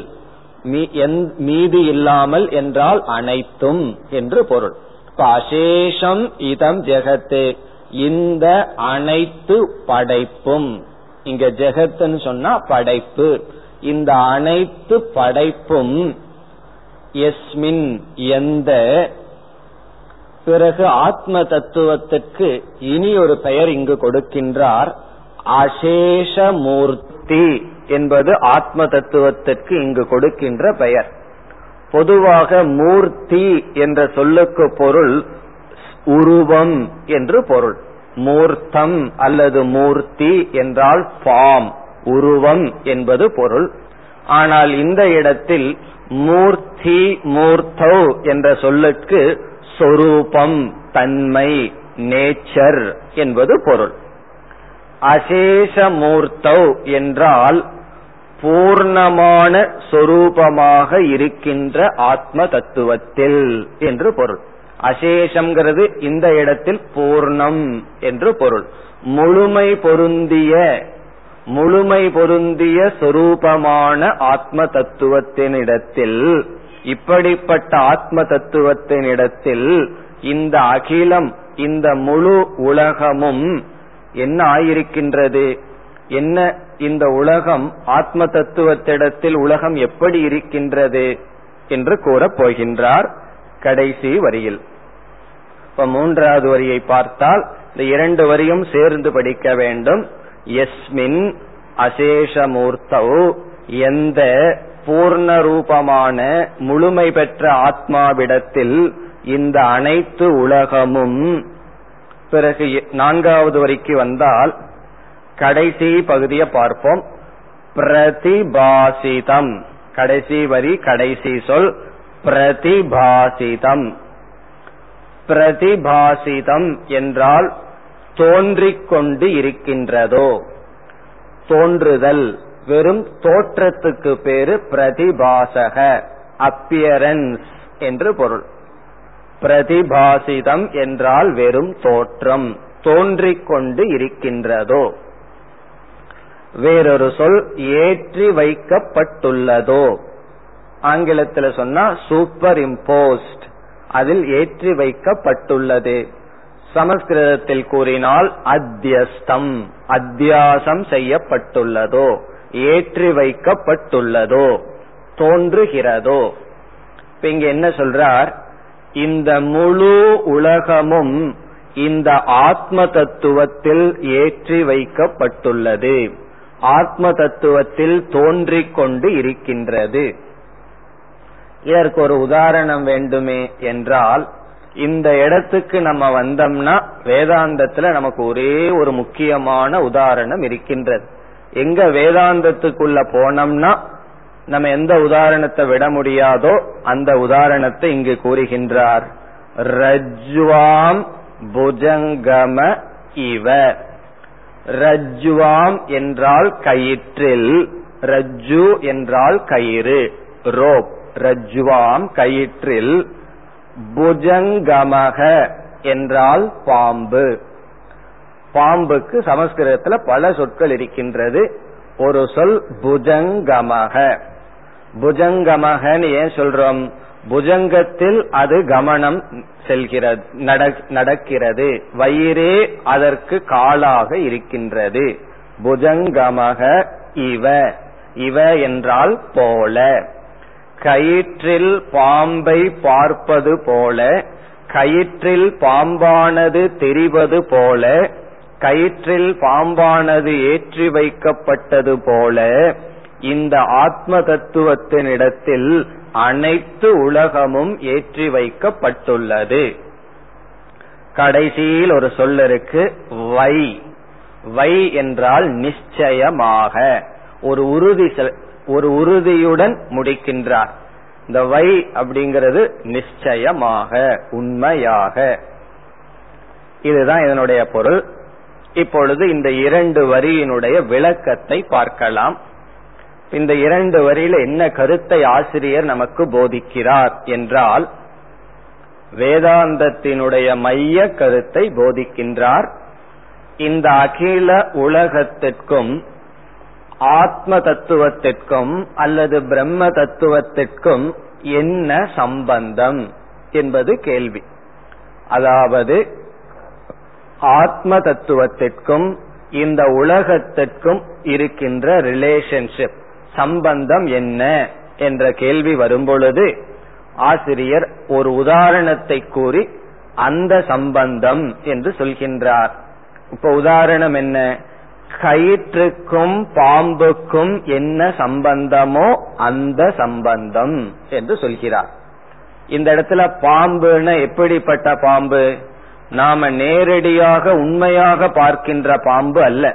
மீதி இல்லாமல் என்றால் அனைத்தும் என்று பொருள். இப்ப அசேஷம் இதம் ஜெகத்து. இந்த அனைத்து படைப்பும் இங்க ஜெகத்துன்னு சொன்னா படைப்பு. இந்த அனைத்து படைப்பும் எஸ்மின் எந்த பிறகு ஆத்ம தத்துவத்துக்கு இனி ஒரு பெயர் இங்கு கொடுக்கின்றார். அசேஷமூர்த்தி என்பது ஆத்ம தத்துவத்திற்கு இங்கு கொடுக்கின்ற பெயர். பொதுவாக மூர்த்தி என்ற சொல்லுக்கு பொருள் உருவம் என்று பொருள். மூர்த்தம் அல்லது மூர்த்தி என்றால் ஃபார்ம் உருவம் என்பது பொருள். ஆனால் இந்த இடத்தில் மூர்த்தி மூர்த்தௌ என்ற சொல்லுக்கு சொரூபம் தன்மை நேச்சர் என்பது பொருள். அசேஷ மூர்த்தௌ என்றால் பூர்ணமான சொரூபமாக இருக்கின்ற ஆத்ம தத்துவத்தில் என்று பொருள். அசேஷம்ங்கிறது இந்த இடத்தில் பூர்ணம் என்று பொருள். முழுமை பொருந்திய முழுமை பொருந்திய சொரூபமான ஆத்ம தத்துவத்தினிடத்தில் இப்படிப்பட்ட ஆத்ம தத்துவத்தினிடத்தில் இந்த அகிலம் இந்த முழு உலகமும் என்ன ஆயிருக்கின்றது? என்ன இந்த உலகம் ஆத்ம தத்துவத்திடத்தில் உலகம் எப்படி இருக்கின்றது என்று கூறப் போகின்றார் கடைசி வரியில். இப்ப மூன்றாவது வரியை பார்த்தால் இந்த இரண்டு வரியும் சேர்ந்து படிக்க வேண்டும். எஸ்மின் அசேஷமூர்த்தௌ எந்த பூர்ண ரூபமான முழுமை பெற்ற ஆத்மாவிடத்தில் இந்த அனைத்து உலகமும் பிறகு நான்காவது வரைக்கு வந்தால் கடைசி பகுதியை பார்ப்போம். பிரதிபாசிதம். கடைசி வரி கடைசி சொல். பிரதிபாசிதம். பிரதிபாசிதம் என்றால் தோன்றிக்கொண்டு இருக்கின்றதோ. தோன்றுதல். வெறும் தோற்றத்துக்கு பேரு பிரதிபாசக. அப்பியரன்ஸ் என்று பொருள். பிரதிபாசிதம் என்றால் வெறும் தோற்றம். தோன்றிக்கொண்டு இருக்கின்றதோ. வேறொரு சொல் ஏற்றி வைக்கப்பட்டுள்ளதோ. ஆங்கிலத்தில் சொன்னா சூப்பர் இம்போஸ்ட் அதில் ஏற்றி வைக்கப்பட்டுள்ளது. சமஸ்கிருதத்தில் கூறினால் அத்தியஸ்தம் அத்தியாசம் செய்யப்பட்டுள்ளதோ ஏற்றி வைக்கப்பட்டுள்ளதோ தோன்றுகிறதோ. இப்ப இங்க என்ன சொல்றார்? இந்த முழு உலகமும் இந்த ஆத்ம தத்துவத்தில் ஏற்றி வைக்கப்பட்டுள்ளது. ஆத்ம தத்துவத்தில் தோன்றிக் கொண்டு இருக்கின்றது. இதற்கு ஒரு உதாரணம் வேண்டுமே என்றால் இந்த இடத்துக்கு நம்ம வந்தோம்னா வேதாந்தத்துல நமக்கு ஒரே ஒரு முக்கியமான உதாரணம் இருக்கின்றது. எங்க வேதாந்தத்துக்குள்ள போனோம்னா நம்ம எந்த உதாரணத்தை விட முடியாதோ அந்த உதாரணத்தை இங்கு கூறுகின்றார். ரஜ்வாம் புஜங்கம இவ. ரஜ்ஜுவாம் என்றால் கயிற்றில் ரஜ்ஜு என்றால் கயிறு ரோப் ரஜ்ஜுவாம் கயிற்றில் புஜங்கமக என்றால் பாம்பு. பாம்புக்கு சமஸ்கிருதத்துல பல சொற்கள் இருக்கின்றது. ஒரு சொல் புஜங்கமக. புஜங்கமகன்னு ஏன் சொல்றோம்? புஜங்கத்தில் அது கமனம் செல்கிறது நடக்கிறது. வயிறே அதற்கு காலாக இருக்கின்றது. புஜங்கமக இவ. இவ என்றால் போல. கயிற்றில் பாம்பை பார்ப்பது போல. கயிற்றில் பாம்பானது தெரிவது போல. கயிற்றில் பாம்பானது ஏற்றி வைக்கப்பட்டது போல. இந்த ஆத்ம தத்துவத்தினிடத்தில் அனைத்து உலகமும் ஏற்றி வைக்கப்பட்டுள்ளது. கடைசியில் ஒரு சொல் இருக்கு வை. வை என்றால் நிச்சயமாக. ஒரு உறுதி ஒரு உறுதியுடன் முடிக்கின்றார். இந்த வை அப்படிங்கிறது நிச்சயமாக உண்மையாக. இதுதான் இதனுடைய பொருள். இப்பொழுது இந்த இரண்டு வரியினுடைய விளக்கத்தை பார்க்கலாம். இந்த இரண்டு வரியில என்ன கருத்தை ஆசிரியர் நமக்கு போதிக்கிறார் என்றால் வேதாந்தத்தினுடைய மைய கருத்தை போதிக்கின்றார். இந்த அகில உலகத்திற்கும் ஆத்ம தத்துவத்திற்கும் அல்லது பிரம்ம தத்துவத்திற்கும் என்ன சம்பந்தம் என்பது கேள்வி. அதாவது ஆத்ம தத்துவத்திற்கும் இந்த உலகத்திற்கும் இருக்கின்ற ரிலேஷன்ஷிப் சம்பந்தம் என்ன என்ற கேள்வி வரும்பொழுது ஆசிரியர் ஒரு உதாரணத்தை கூறி அந்த சம்பந்தம் என்று சொல்கின்றார். இப்ப உதாரணம் என்ன? கயிற்றுக்கும் பாம்புக்கும் என்ன சம்பந்தமோ அந்த சம்பந்தம் என்று சொல்கிறார். இந்த இடத்துல பாம்புன்னு எப்படிப்பட்ட பாம்பு? நாம நேரடியாக உண்மையாக பார்க்கின்ற பாம்பு அல்ல.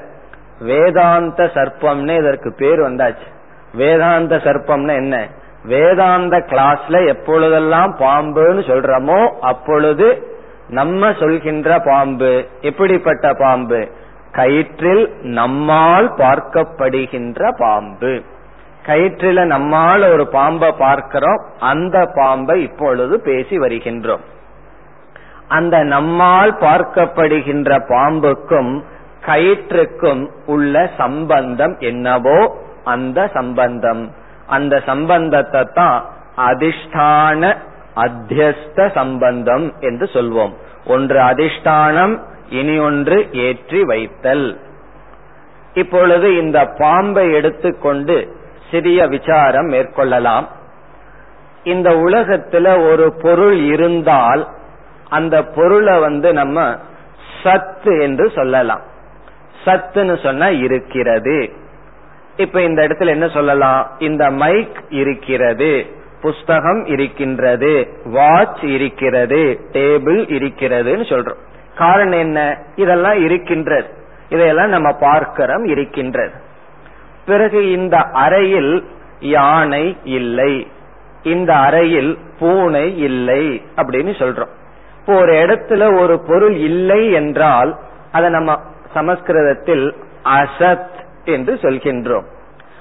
வேதாந்த சர்ப்பம்னு இதற்கு பேர் வந்தாச்சு. வேதாந்த சர்ப்பம்னா என்ன? வேதாந்த கிளாஸ்ல எப்பொழுதெல்லாம் பாம்புன்னு சொல்றோமோ அப்பொழுது நம்ம சொல்கின்ற பாம்பு எப்படிப்பட்ட பாம்பு? கயிற்றில் நம்மால் பார்க்கப்படுகின்ற பாம்பு. கயிற்றில நம்மால் ஒரு பாம்பை பார்க்கிறோம் அந்த பாம்பை இப்பொழுது பேசி வருகின்றோம். அந்த நம்மால் பார்க்கப்படுகின்ற பாம்புக்கும் கயிற்றுக்கும் உள்ள சம்பந்தம் என்னவோ அந்த சம்பந்தம். அந்த சம்பந்தத்தை தான் அதிஷ்டான அத்தியஸ்த சம்பந்தம் என்று சொல்வோம். ஒன்று அதிஷ்டானம் இனி ஒன்று ஏற்றி வைத்தல். இப்பொழுது இந்த பாம்பை எடுத்துக்கொண்டு சிறிய விசாரம் மேற்கொள்ளலாம். இந்த உலகத்துல ஒரு பொருள் இருந்தால் அந்த பொருளை வந்து நம்ம சத்து என்று சொல்லலாம். சத்துன்னு சொன்னா இருக்கிறது. இப்ப இந்த இடத்துல என்ன சொல்லலாம்? இந்த மைக் இருக்கிறது புஸ்தகம் இருக்கின்றது வாட்ச் இருக்கிறது டேபிள் இருக்கிறதுன்னு சொல்றோம். காரணம் என்ன? இதெல்லாம் இருக்கின்றது. இதையெல்லாம் நம்ம பார்க்கிறோம் இருக்கின்றது. பிறகு இந்த அறையில் யானை இல்லை. இந்த அறையில் பூனை இல்லை அப்படின்னு சொல்றோம். இப்போ ஒரு இடத்துல ஒரு பொருள் இல்லை என்றால் அதை நம்ம சமஸ்கிருதத்தில் அசத் என்று சொல்கின்றோம்.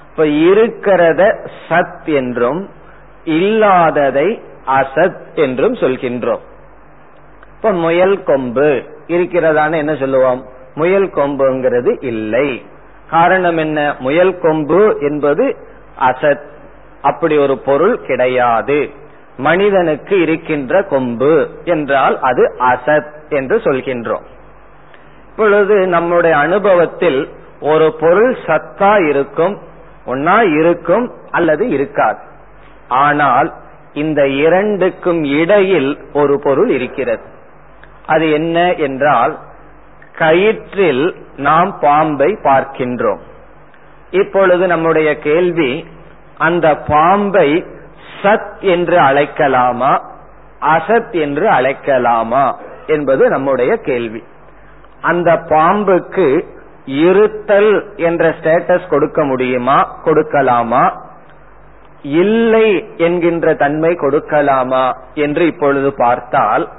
இப்ப இருக்கிறத சத் என்றும் இல்லாததை அசத் என்றும் சொல்கின்றோம். இப்ப முயல் கொம்பு இருக்கிறதான என்ன சொல்லுவோம்? முயல் கொம்புங்கிறது இல்லை. காரணம் என்ன? முயல் கொம்பு என்பது அசத். அப்படி ஒரு பொருள் கிடையாது. மனிதனுக்கு இருக்கின்ற கொம்பு என்றால் அது அசத் என்று சொல்கின்றோம். இப்பொழுது நம்முடைய அனுபவத்தில் ஒரு பொருள் சத்தா இருக்கும் ஒன்னா இருக்கும் அல்லது இருக்காது. ஆனால் இந்த இரண்டுக்கும் இடையில் ஒரு பொருள் இருக்கிறது. அது என்ன என்றால் கயிற்றில் நாம் பாம்பை பார்க்கின்றோம். இப்பொழுது நம்முடைய கேள்வி அந்த பாம்பை சத் என்று அழைக்கலாமா அசத் என்று அழைக்கலாமா என்பது நம்முடைய கேள்வி. அந்த பாம்புக்கு இருத்தல் என்ற ஸ்டேட்டஸ் கொடுக்க முடியுமா? கொடுக்கலாமா? இல்லை என்கின்ற தன்மை கொடுக்கலாமா? என்று இப்பொழுது பார்த்தால்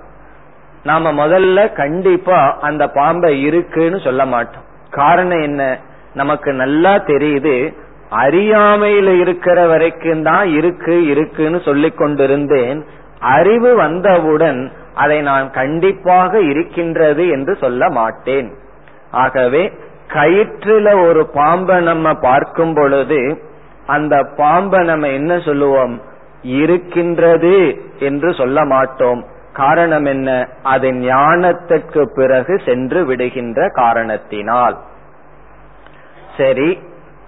நாம முதல்ல கண்டிப்பா அந்த பாம்பை இருக்குன்னு சொல்ல மாட்டோம். காரணம் என்ன? நமக்கு நல்லா தெரியுது அறியாமையில இருக்கிற வரைக்கும் தான் இருக்கு இருக்குன்னு சொல்லிக் கொண்டிருந்தேன். அறிவு வந்தவுடன் அதை நான் கண்டிப்பாக இருக்கின்றது என்று சொல்ல மாட்டேன். ஆகவே கயிற்றுல ஒரு பாம்பை நம்ம பார்க்கும் பொழுது அந்த பாம்பை நம்ம என்ன சொல்லுவோம்? இருக்கின்றது என்று சொல்ல மாட்டோம். காரணம் என்ன? அது ஞானத்திற்கு பிறகு சென்று விடுகின்ற காரணத்தினால். சரி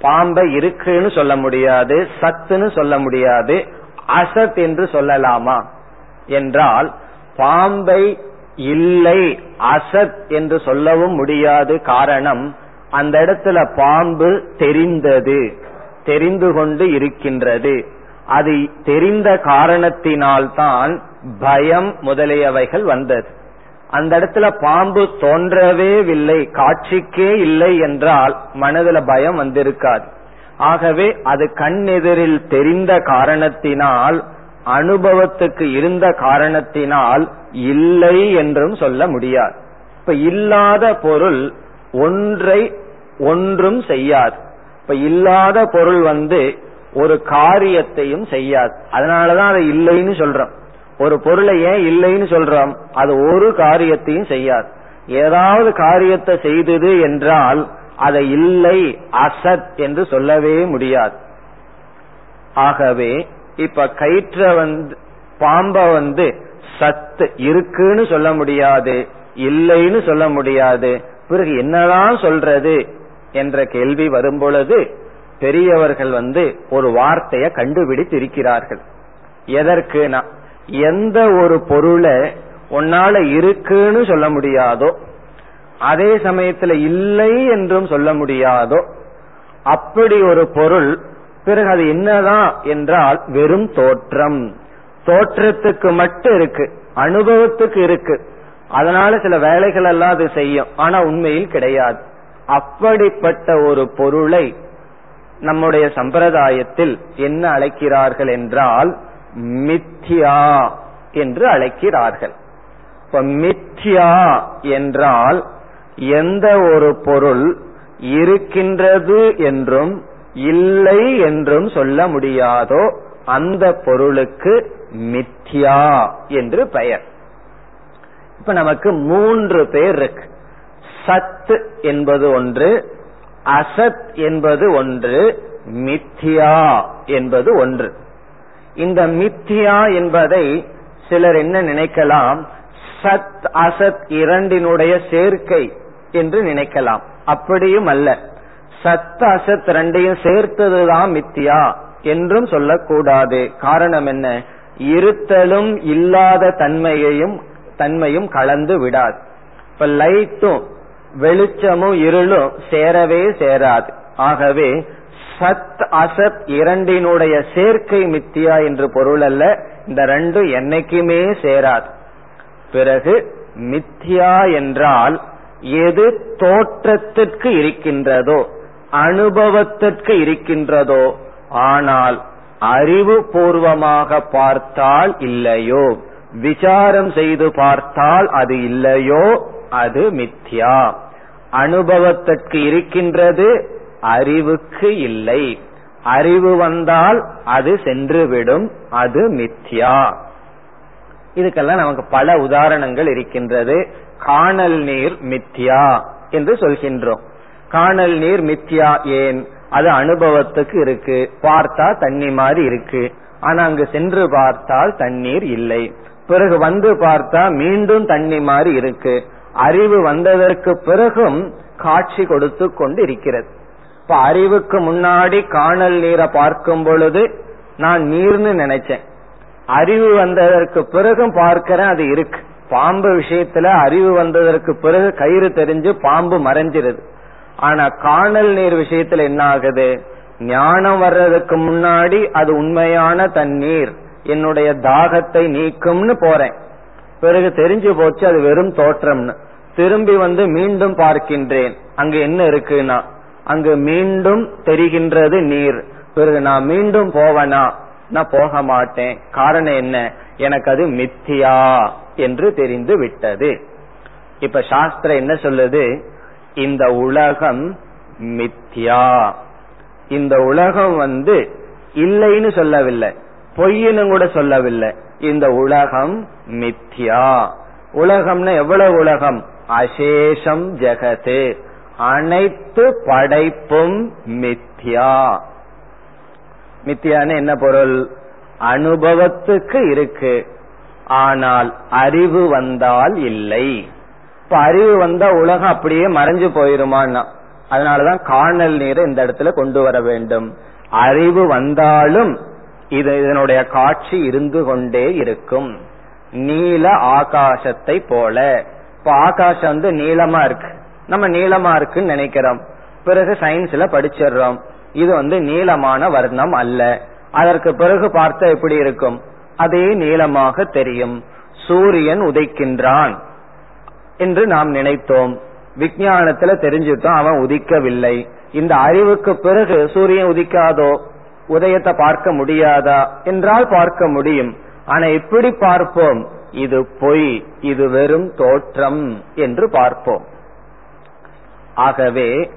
பாம்பை இருக்குன்னு சொல்ல முடியாது சத்துன்னு சொல்ல முடியாது அசத் என்று சொல்லலாமா? என்றால் பாம்பை இல்லை அசத் என்று சொல்லவும் முடியாது. காரணம் அந்த இடத்துல பாம்பு தெரிந்தது தெரிந்து கொண்டு இருக்கின்றது. அது தெரிந்த காரணத்தினால்தான் பயம் முதலியவைகள் வந்தது. அந்த இடத்துல பாம்பு தோன்றவே இல்லை காட்சிக்கே இல்லை என்றால் மனதுல பயம் வந்திருக்காது. ஆகவே அது கண் எதிரில் தெரிந்த காரணத்தினால் அனுபவத்துக்கு இருந்த காரணத்தினால் இல்லை என்றும் சொல்ல முடியாது. இப்ப இல்லாத பொருள் ஒன்றை ஒன்றும் செய்யாது. இப்ப இல்லாத பொருள் வந்து ஒரு காரியத்தையும் செய்யாது. அதனாலதான் அதை இல்லைன்னு சொல்றோம். ஒரு பொருளை ஏன் இல்லைன்னு சொல்றோம்? அது ஒரு காரியத்தையும் செய்யாது. ஏதாவது காரியத்தை செய்தது என்றால் அதை இல்லை அசத் என்று சொல்லவே முடியாது. ஆகவே இப்ப கயிற்ற வந்து பாம்ப வந்து சத்து இருக்குன்னு சொல்ல முடியாது இல்லைன்னு சொல்ல முடியாது. பிறகு என்னதான் சொல்றது? என்ற கேள்வி வரும்பொழுது பெரியவர்கள் வந்து ஒரு வார்த்தையை கண்டுபிடித்திருக்கிறார்கள். எதற்குனா எந்த ஒரு பொருளை உன்னால இருக்குன்னு சொல்ல முடியாதோ அதே சமயத்துல இல்லை என்றும் சொல்ல முடியாதோ அப்படி ஒரு பொருள் பிறகு அது என்னதான் என்றால் வெறும் தோற்றம். தோற்றத்துக்கு மட்டும் இருக்கு அனுபவத்துக்கு இருக்கு. அதனால சில வேலைகள் எல்லாம் அது செய்யும் ஆனா உண்மையில் கிடையாது. அப்படிப்பட்ட ஒரு பொருளை நம்முடைய சம்பிரதாயத்தில் என்ன அழைக்கிறார்கள் என்றால் மித்யா என்று அழைக்கிறார்கள். இப்ப மித்யா என்றால் எந்த ஒரு பொருள் இருக்கின்றது என்றும் இல்லை என்றும் சொல்ல முடியாதோ அந்த பொருளுக்கு மித்யா என்று பெயர். இப்ப நமக்கு மூன்று பேர் இருக்கு. சத் என்பது ஒன்று அசத் என்பது ஒன்று மித்யா என்பது ஒன்று. இந்த மித்யா என்பதை சிலர் என்ன நினைக்கலாம்? சத் அசத் இரண்டினுடைய சேர்க்கை என்று நினைக்கலாம். அப்படியும் அல்ல. சத் அசத் ரெண்டையும் சேர்த்ததுதான் மித்தியா என்றும் சொல்லக்கூடாது. காரணம் என்ன? இருத்தலும் இல்லாத தன்மையையும் தன்மையும் கலந்து விடாது. இப்ப லைட்டும் வெளிச்சமும் இருளும் சேரவே சேராது. ஆகவே சத் அசத் இரண்டினுடைய சேர்க்கை மித்தியா என்று பொருள் அல்ல. இந்த ரெண்டும் என்னைக்குமே சேராது. பிறகு மித்தியா என்றால் எது தோற்றத்திற்கு இருக்கின்றதோ அனுபவத்திற்கு இருக்கின்றதோ ஆனால் அறிவு பூர்வமாக பார்த்தால் இல்லையோ விசாரம் செய்து பார்த்தால் அது இல்லையோ அது மித்யா. அனுபவத்திற்கு இருக்கின்றது அறிவுக்கு இல்லை. அறிவு வந்தால் அது சென்றுவிடும் அது மித்யா. இதுக்கெல்லாம் நமக்கு பல உதாரணங்கள் இருக்கின்றது. காணல் நீர் மித்யா என்று சொல்கின்றோம். காணல் நீர் மித்யா ஏன்? அது அனுபவத்துக்கு இருக்கு. பார்த்தா தண்ணி மாதிரி இருக்கு. ஆனா அங்கு சென்று பார்த்தால் தண்ணீர் இல்லை. பிறகு வந்து பார்த்தா மீண்டும் தண்ணி மாதிரி இருக்கு. அறிவு வந்ததற்கு பிறகும் காட்சி கொடுத்து கொண்டு இருக்கிறது இப்ப அறிவுக்கு முன்னாடி காணல் நீரை பார்க்கும் பொழுது நான் நீர்னு நினைச்சேன். அறிவு வந்ததற்கு பிறகும் பார்க்கிறேன் அது இருக்கு. பாம்பு விஷயத்துல அறிவு வந்ததற்கு பிறகு கயிறு தெரிஞ்சு பாம்பு மறைஞ்சிருது. ஆனா காணல் நீர் விஷயத்துல என்ன ஆகுது? ஞானம் வர்றதுக்கு முன்னாடி அது உண்மையான தண்ணீர். என்னுடைய தாகத்தை நீக்கும்னு போறேன். பிறகு தெரிஞ்சு போச்சு அது வெறும் தோற்றம்னு. திரும்பி வந்து மீண்டும் பார்க்கின்றேன். அங்கு என்ன இருக்குன்னா அங்கு மீண்டும் தெரிகின்றது நீர். பிறகு நான் மீண்டும் போவனா? நான் போக மாட்டேன். காரணம் என்ன? எனக்கு அது மித்தியா என்று தெரிந்து விட்டது. இப்ப சாஸ்திரம் என்ன சொல்லுது? இந்த உலகம் மித்யா இந்த உலகம் வந்து இல்லைன்னு சொல்லவில்லை. பொய்ன்னு கூட சொல்லவில்லை. இந்த உலகம் மித்யா. உலகம்னா எவ்வளவு உலகம்? அசேஷம் ஜெகது அனைத்து படைப்பும் மித்யா. மித்தியான என்ன பொருள்? அனுபவத்துக்கு இருக்கு. ஆனால் அறிவு வந்தால் இல்லை. இப்ப அறிவு வந்தா உலகம் அப்படியே மறைஞ்சு போயிருமான்னா? அதனாலதான் காணல் நீரை இந்த இடத்துல கொண்டு வர வேண்டும். அறிவு வந்தாலும் இது இதனுடைய காட்சி இருந்து கொண்டே இருக்கும். நீல ஆகாசத்தை போல. இப்ப ஆகாசம் வந்து நீளமா இருக்கு. நம்ம நீளமா இருக்குன்னு நினைக்கிறோம். பிறகு சயின்ஸ்ல படிச்சிடுறோம். இது வந்து நீளமான வர்ணம் அல்ல. அதற்கு பிறகு பார்த்தா எப்படி இருக்கும்? அதே நீளமாக தெரியும். சூரியன் உதைக்கின்றான் என்று நாம் நினைத்தோம். விஞ்ஞானத்துல தெரிஞ்சுட்டோம் அவன் உதிக்கவில்லை. இந்த அறிவுக்கு பிறகு சூரியன் உதிக்காதோ? உதயத்தை பார்க்க முடியாதா? என்றால் பார்க்க முடியும். ஆனா எப்படி பார்ப்போம். இது பொய் இது வெறும் தோற்றம் என்று பார்ப்போம். ஆகவே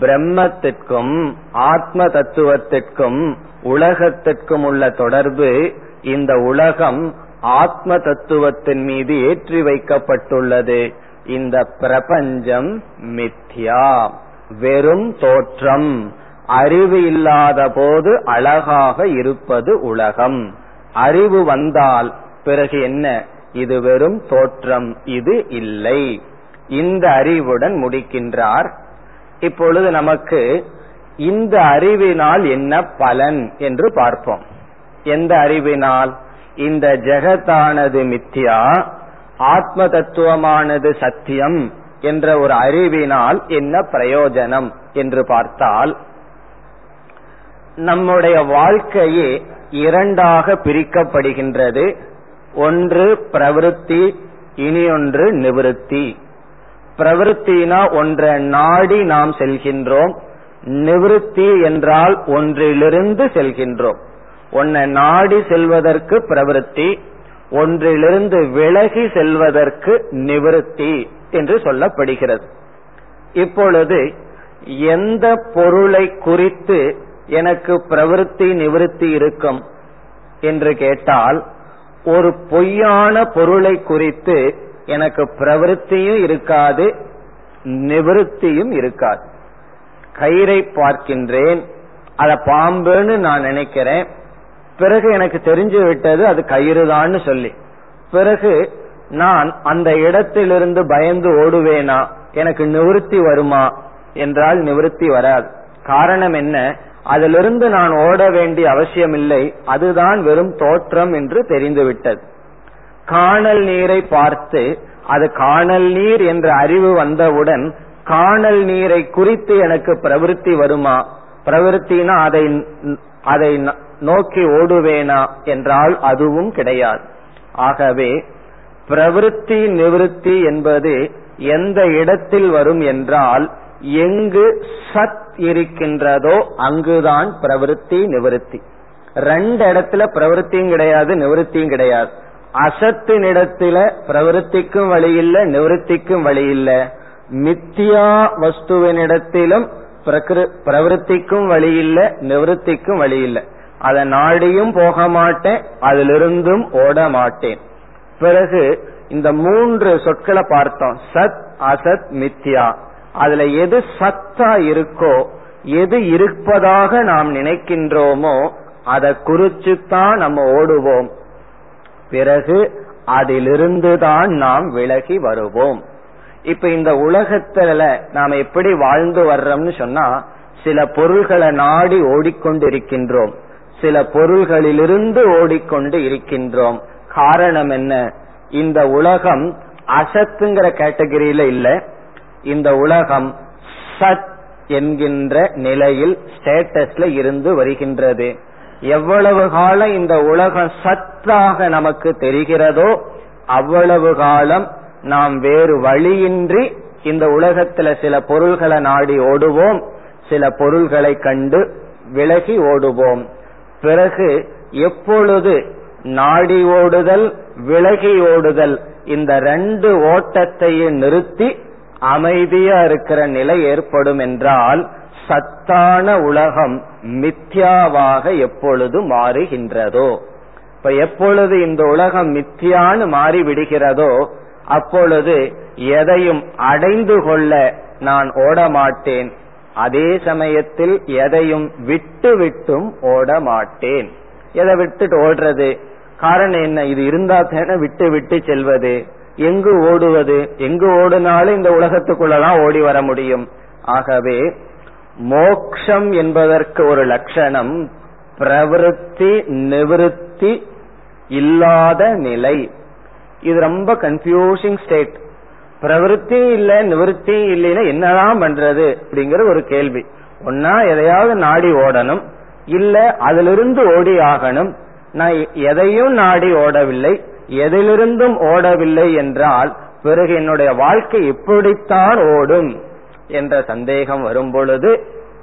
பிரம்மத்திற்கும் ஆத்ம தத்துவத்திற்கும் உலகத்திற்கும் உள்ள தொடர்பு இந்த உலகம் ஆத்ம தத்துவத்தின் மீது ஏற்றி வைக்கப்பட்டுள்ளது. இந்த பிரபஞ்சம் மித்யா வெறும் தோற்றம். அறிவு இல்லாத போது அழகாக இருப்பது உலகம். அறிவு வந்தால் பிறகு என்ன? இது வெறும் தோற்றம் இது இல்லை. இந்த அறிவுடன் முடிக்கின்றார். இப்பொழுது நமக்கு இந்த அறிவினால் என்ன பலன் என்று பார்ப்போம். எந்த அறிவினால்? இந்த ஜெகத்தானது மித்யா ஆத்ம தத்துவமானது சத்தியம் என்ற ஒரு அறிவினால் என்ன பிரயோஜனம் என்று பார்த்தால் நம்முடைய வாழ்க்கையே இரண்டாக பிரிக்கப்படுகின்றது. ஒன்று பிரவருத்தி இனி ஒன்று நிவிருத்தி பிரவருத்தினா ஒன்றை நாடி நாம் செல்கின்றோம். நிவிருத்தி என்றால் ஒன்றிலிருந்து செல்கின்றோம். ஒன்னை நாடி செல்வதற்கு பிரவருத்தி ஒன்றிலிருந்து விலகி செல்வதற்கு நிவிருத்தி என்று சொல்லப்படுகிறது. இப்பொழுது எந்த பொருளை குறித்து எனக்கு பிரவருத்தி நிவிருத்தி இருக்கும் என்று கேட்டால் ஒரு பொய்யான பொருளை குறித்து எனக்கு பிரவருத்தியும் இருக்காது நிவிருத்தியும் இருக்காது. கயிறை பார்க்கின்றேன் அத பாம்புன்னு நான் நினைக்கிறேன். பிறகு எனக்கு தெரிஞ்சு விட்டது அது கயிறுதான்னு சொல்லி. பிறகு நான் அந்த இடத்திலிருந்து பயந்து ஓடுவேனா? எனக்கு நிவிருத்தி வருமா? என்றால் நிவிருத்தி வராது. காரணம் என்ன? அதிலிருந்து நான் ஓட வேண்டிய அவசியம் இல்லை அதுதான் வெறும் தோற்றம் என்று தெரிந்துவிட்டது. காணல் நீரை பார்த்து அது காணல் நீர் என்ற அறிவு வந்தவுடன் காணல் நீரை குறித்து எனக்கு பிரவிற்த்தி வருமா? பிரவிற்த்தினா அதை அதை நோக்கி ஓடுவேனா என்றால் அதுவும் கிடையாது. ஆகவே பிரவிற்த்தி நிவிருத்தி என்பது எந்த இடத்தில் வரும் என்றால் எங்கு சத் இருக்கின்றதோ அங்குதான் பிரவருத்தி நிவிருத்தி ரெண்டு இடத்துல பிரவருத்தியும் கிடையாது நிவர்த்தியும் கிடையாது. அசத்தின் இடத்துல பிரவருத்திக்கும் வழி இல்ல நிவர்த்திக்கும் வழி இல்ல. மித்தியா வஸ்துவினிடத்திலும் பிரவருத்திக்கும் வழி இல்ல நிவர்த்திக்கும் வழி இல்ல. அதை நாடியும் போக மாட்டேன் அதிலிருந்தும் ஓட மாட்டேன். பிறகு இந்த மூன்று சொற்களை பார்த்தோம். சத் அசத் மித்யா அதுல எது சத்தா இருக்கோ எது இருப்பதாக நாம் நினைக்கின்றோமோ அதை குறிச்சுத்தான் நம்ம ஓடுவோம். பிறகு அதிலிருந்துதான் நாம் விலகி வருவோம். இப்ப இந்த உலகத்துல நாம் எப்படி வாழ்ந்து வர்றோம்னு சொன்னா சில பொருள்களை நாடி ஓடிக்கொண்டு இருக்கின்றோம் சில பொருள்களிலிருந்து ஓடிக்கொண்டு இருக்கின்றோம். காரணம் என்ன? இந்த உலகம் அசத்துங்கிற கேட்டகரியில இல்ல. இந்த உலகம் சத் என்கின்ற நிலையில் ஸ்டேட்டஸ்ல இருந்து வருகின்றது. எவ்வளவு காலம் இந்த உலகம் சத்தாக நமக்கு தெரிகிறதோ அவ்வளவு காலம் நாம் வேறு வழியின்றி இந்த உலகத்துல சில பொருள்களை நாடி ஓடுவோம் சில பொருள்களை கண்டு விலகி ஓடுவோம். பிறகு எப்பொழுது நாடி ஓடுதல் விலகி ஓடுதல் இந்த ரெண்டு ஓட்டத்தையும் நிறுத்தி அமைதியா இருக்கிற நிலை ஏற்படும் என்றால் சத்தான உலகம் மித்யாவாக எப்பொழுது மாறுகின்றதோ. இப்ப எப்பொழுது இந்த உலகம் மித்யான்னு மாறி விடுகிறதோ அப்பொழுது எதையும் அடைந்து கொள்ள நான் ஓட மாட்டேன் அதே சமயத்தில் எதையும் விட்டு விட்டும் ஓட மாட்டேன் எதை விட்டுட்டு ஓடுறது? காரணம் என்ன? இது இருந்தா தானே விட்டு விட்டு செல்வது. எங்கு ஓடுவது? எங்கு ஓடினாலும் இந்த உலகத்துக்குள்ளதான் ஓடி வர முடியும். ஆகவே மோக்ஷம் என்பதற்கு ஒரு லட்சணம் பிரவருத்தி நிவிருத்தி இல்லாத நிலை. இது ரொம்ப கன்ஃபியூசிங் ஸ்டேட் பிரவருத்தி இல்ல நிவர்த்தி இல்லைன்னா என்னதான் பண்றது அப்படிங்கிற ஒரு கேள்வி. ஒன்னா எதையாவது நாடி ஓடணும் இல்ல அதிலிருந்து ஓடி ஆகணும். நான் எதையும் நாடி ஓடவில்லை. எதிலிருந்தும் ஓடவில்லை என்றால் பிறகு என்னுடைய வாழ்க்கை எப்படித்தான் ஓடும் என்ற சந்தேகம் வரும் பொழுது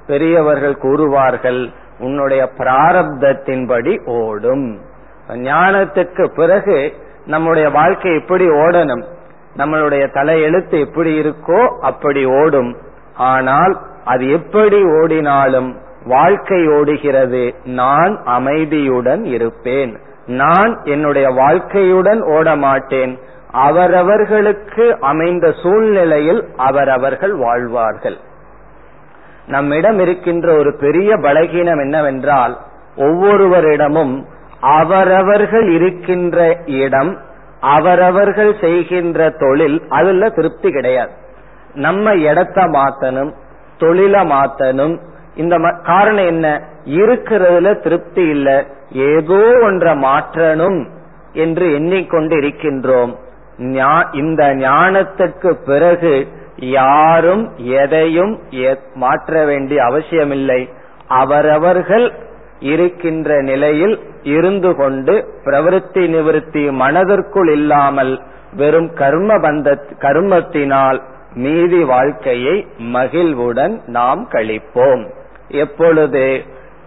பெரியவர்கள் கூறுவார்கள் உன்னுடைய பிராரப்தத்தின்படி ஓடும். ஞானத்துக்கு பிறகு நம்முடைய வாழ்க்கை எப்படி ஓடணும். நம்மளுடைய தலையெழுத்து எப்படி இருக்கோ அப்படி ஓடும். ஆனால் அது எப்படி ஓடினாலும் வாழ்க்கை ஓடுகிறது. நான் அமைதியுடன் இருப்பேன். நான் என்னுடைய வாழ்க்கையுடன் ஓட மாட்டேன் அவரவர்களுக்கு அமைந்த சூழ்நிலையில் அவரவர்கள் வாழ்வார்கள். நம்மிடம் இருக்கின்ற ஒரு பெரிய பலகீனம் என்னவென்றால் ஒவ்வொருவரிடமும் அவரவர்கள் இருக்கின்ற இடம் அவரவர்கள் செய்கின்ற தொழில் அதுல திருப்தி கிடையாது. நம்ம இடத்த மாத்தனும் தொழில மாத்தனும் இந்த காரணம் என்ன? இருக்கிறதுல திருப்தி இல்லை. ஏதோ ஒன்றை மாற்றணும் என்று எண்ணிக்கொண்டு இருக்கின்றோம் இந்த ஞானத்துக்கு பிறகு யாரும் எதையும் மாற்ற வேண்டிய அவசியமில்லை. அவரவர்கள் இருக்கின்ற நிலையில் இருந்து கொண்டு பிரவருத்தி நிவர்த்தி மனதிற்குள் இல்லாமல் வெறும் கர்ம பந்த கர்மத்தினால் மீதி வாழ்க்கையை மகிழ்வுடன் நாம் கழிப்போம். எப்பொழுது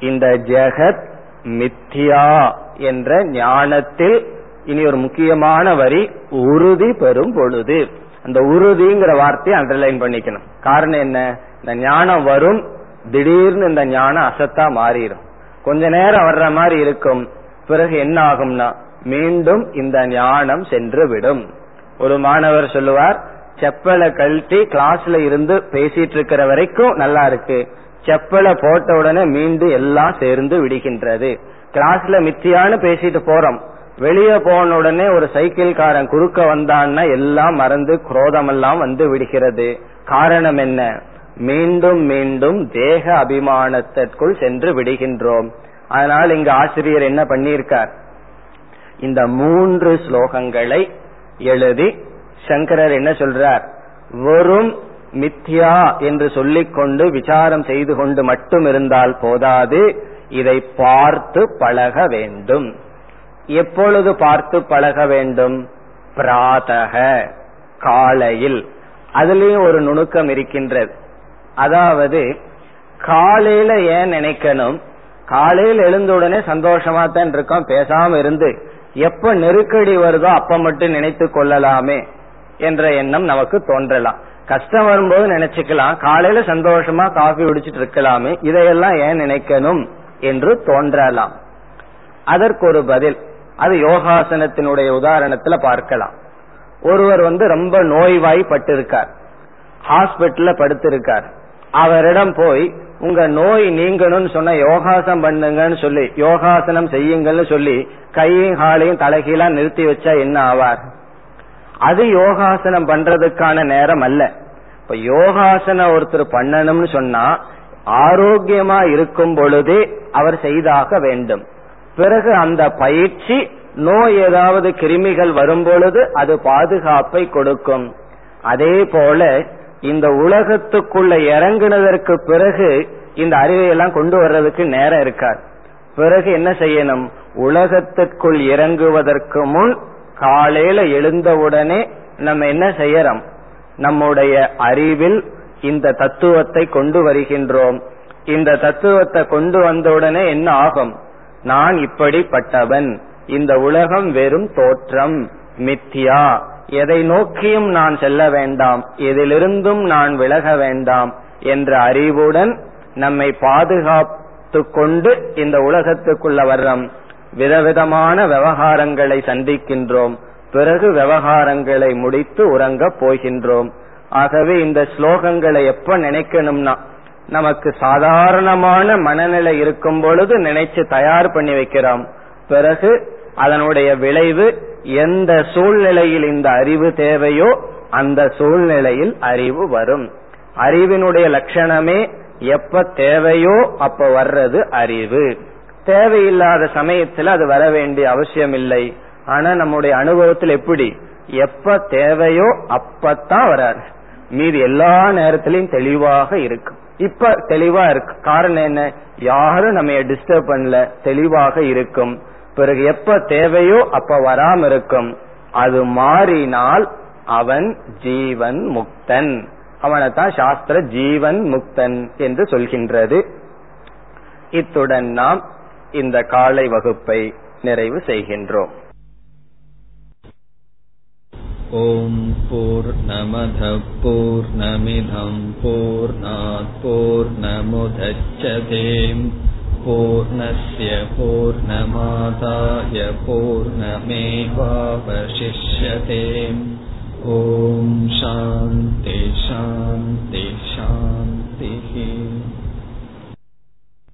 இந்த ஜெகத் மித்யா என்ற ஞானத்தில் இனி ஒரு முக்கியமான வரி உறுதி பெறும் பொழுது. அந்த உறுதிங்கிற வார்த்தையை அண்டர்லைன் பண்ணிக்கணும். காரணம் என்ன? இந்த ஞானம் வரும் திடீர்னு இந்த ஞானம் அசத்தா மாறிடும் கொஞ்ச நேரம் வர்ற மாதிரி இருக்கும். பிறகு என்ன ஆகும்னா மீண்டும் இந்த ஞானம் சென்று விடும். ஒரு மாணவர் சொல்லுவார் செப்பலை கழட்டி கிளாஸ்ல இருந்து பேசிட்டு இருக்கிற வரைக்கும் நல்லா இருக்கு. செப்பலை போட்ட உடனே மீண்டும் எல்லாம் சேர்ந்து விடுகின்றது. கிளாஸ்ல மித்தியான்னு பேசிட்டு போறோம். வெளியே போன உடனே ஒரு சைக்கிள்காரன் குறுக்க வந்தான்னா எல்லாம் மறந்து குரோதம் எல்லாம் வந்து விடுகிறது. காரணம் என்ன? மீண்டும் மீண்டும் தேக அபிமானத்திற்குள் சென்று விடுகின்றோம். அதனால் இங்கு ஆசிரியர் என்ன பண்ணியிருக்கார்? இந்த மூன்று ஸ்லோகங்களை எழுதி சங்கரர் என்ன சொல்றார்? வெறும் மித்யா என்று சொல்லிக்கொண்டு விசாரம் செய்து கொண்டு மட்டும் இருந்தால் போதாது. இதை பார்த்து பழக வேண்டும். எப்பொழுது பார்த்து பழக வேண்டும்? பிராதக காலையில். அதுலயும் ஒரு நுணுக்கம் இருக்கின்றது. அதாவது காலையில ஏன் நினைக்கணும்? காலையில் எழுந்த உடனே சந்தோஷமா தான் இருக்கோம் பேசாம இருந்து. எப்ப நெருக்கடி வருதோ அப்ப மட்டும் நினைத்து கொள்ளலாமே என்ற எண்ணம் நமக்கு தோன்றலாம். கஷ்டம் வரும்போது நினைச்சுக்கலாம். காலையில சந்தோஷமா காஃபி குடிச்சிட்டு இருக்கலாமே. இதையெல்லாம் ஏன் நினைக்கணும் என்று தோன்றலாம். அதற்கு ஒரு பதில். அது யோகாசனத்தினுடைய உதாரணத்துல பார்க்கலாம். ஒருவர் வந்து ரொம்ப நோய்வாய்ப்பட்டிருக்கார். ஹாஸ்பிட்டல்ல படுத்திருக்கார். அவரிடம் போய் உங்க நோய் நீங்கணும்னு சொன்ன யோகாசனம் பண்ணுங்கன்னு சொல்லி யோகாசனம் செய்யுங்கன்னு சொல்லி கையும் காலையும் தலைகீழா நிறுத்தி வச்சா என்ன ஆவார்? அது யோகாசனம் பண்றதுக்கான நேரம் அல்ல. இப்ப யோகாசனம் ஒருத்தர் பண்ணணும்னு சொன்னா ஆரோக்கியமா இருக்கும் பொழுதே அவர் செய்தாக வேண்டும். பிறகு அந்த பயிற்சி நோய் ஏதாவது கிருமிகள் வரும் பொழுது அது பாதுகாப்பை கொடுக்கும். அதே போல இந்த உலகத்துக்குள்ள இறங்குனதற்கு பிறகு இந்த அறிவையெல்லாம் கொண்டு வர்றதுக்கு நேரம் இருக்கார் பிறகு என்ன செய்யணும்? உலகத்திற்குள் இறங்குவதற்கு முன் காலையில எழுந்தவுடனே நம்ம என்ன செய்யறோம்? நம்முடைய அறிவில் இந்த தத்துவத்தை கொண்டு வருகின்றோம். இந்த தத்துவத்தை கொண்டு வந்தவுடனே என்ன ஆகும்? நான் இப்படிப்பட்டவன். இந்த உலகம் வெறும் தோற்றம் மித்தியா. எதை நோக்கியும் நான் செல்ல வேண்டாம். எதிலிருந்தும் நான் விலக வேண்டாம் என்ற அறிவுடன் நம்மை பாதுகாத்து கொண்டு இந்த உலகத்துக்குள்ள வர்றோம். விதவிதமான விவகாரங்களை சந்திக்கின்றோம். பிறகு விவகாரங்களை முடித்து உறங்க போகின்றோம். ஆகவே இந்த ஸ்லோகங்களை எப்ப நினைக்கணும்னா நமக்கு சாதாரணமான மனநிலை இருக்கும் பொழுது நினைச்சு தயார் பண்ணி வைக்கிறோம். பிறகு அதனுடைய விளைவு எந்த சூழ்நிலையில் இந்த அறிவு தேவையோ அந்த சூழ்நிலையில் அறிவு வரும். அறிவினுடைய லட்சணமே எப்ப தேவையோ அப்ப வர்றது அறிவு. தேவையில்லாத சமயத்துல அது வர வேண்டிய அவசியம் இல்லை ஆனா நம்முடைய அனுபவத்தில் எப்படி? எப்ப தேவையோ அப்பத்தான் வராது மீது எல்லா நேரத்திலையும் தெளிவாக இருக்கும் இப்ப தெளிவா இருக்கு. காரணம் என்ன? யாரும் நம்ம டிஸ்டர்ப் பண்ணல. தெளிவாக இருக்கும். பிறகு எப்ப தேவையோ அப்ப வராம இருக்கும். அது மாறினால் அவன் ஜீவன் முக்தன். அவனைத்தான் சாஸ்திர ஜீவன் முக்தன் என்று சொல்கின்றது. இத்துடன் நாம் இந்த காலை வகுப்பை நிறைவு செய்கின்றோம் ॐ पूर्नमधपूर्नमिधम्पूर्णात्पूर्नमुधच्छते पूर्णस्य पूर्णमादाय पूर्णमेवावशिष्यते ॐ शान्ति शान्ति शान्तिः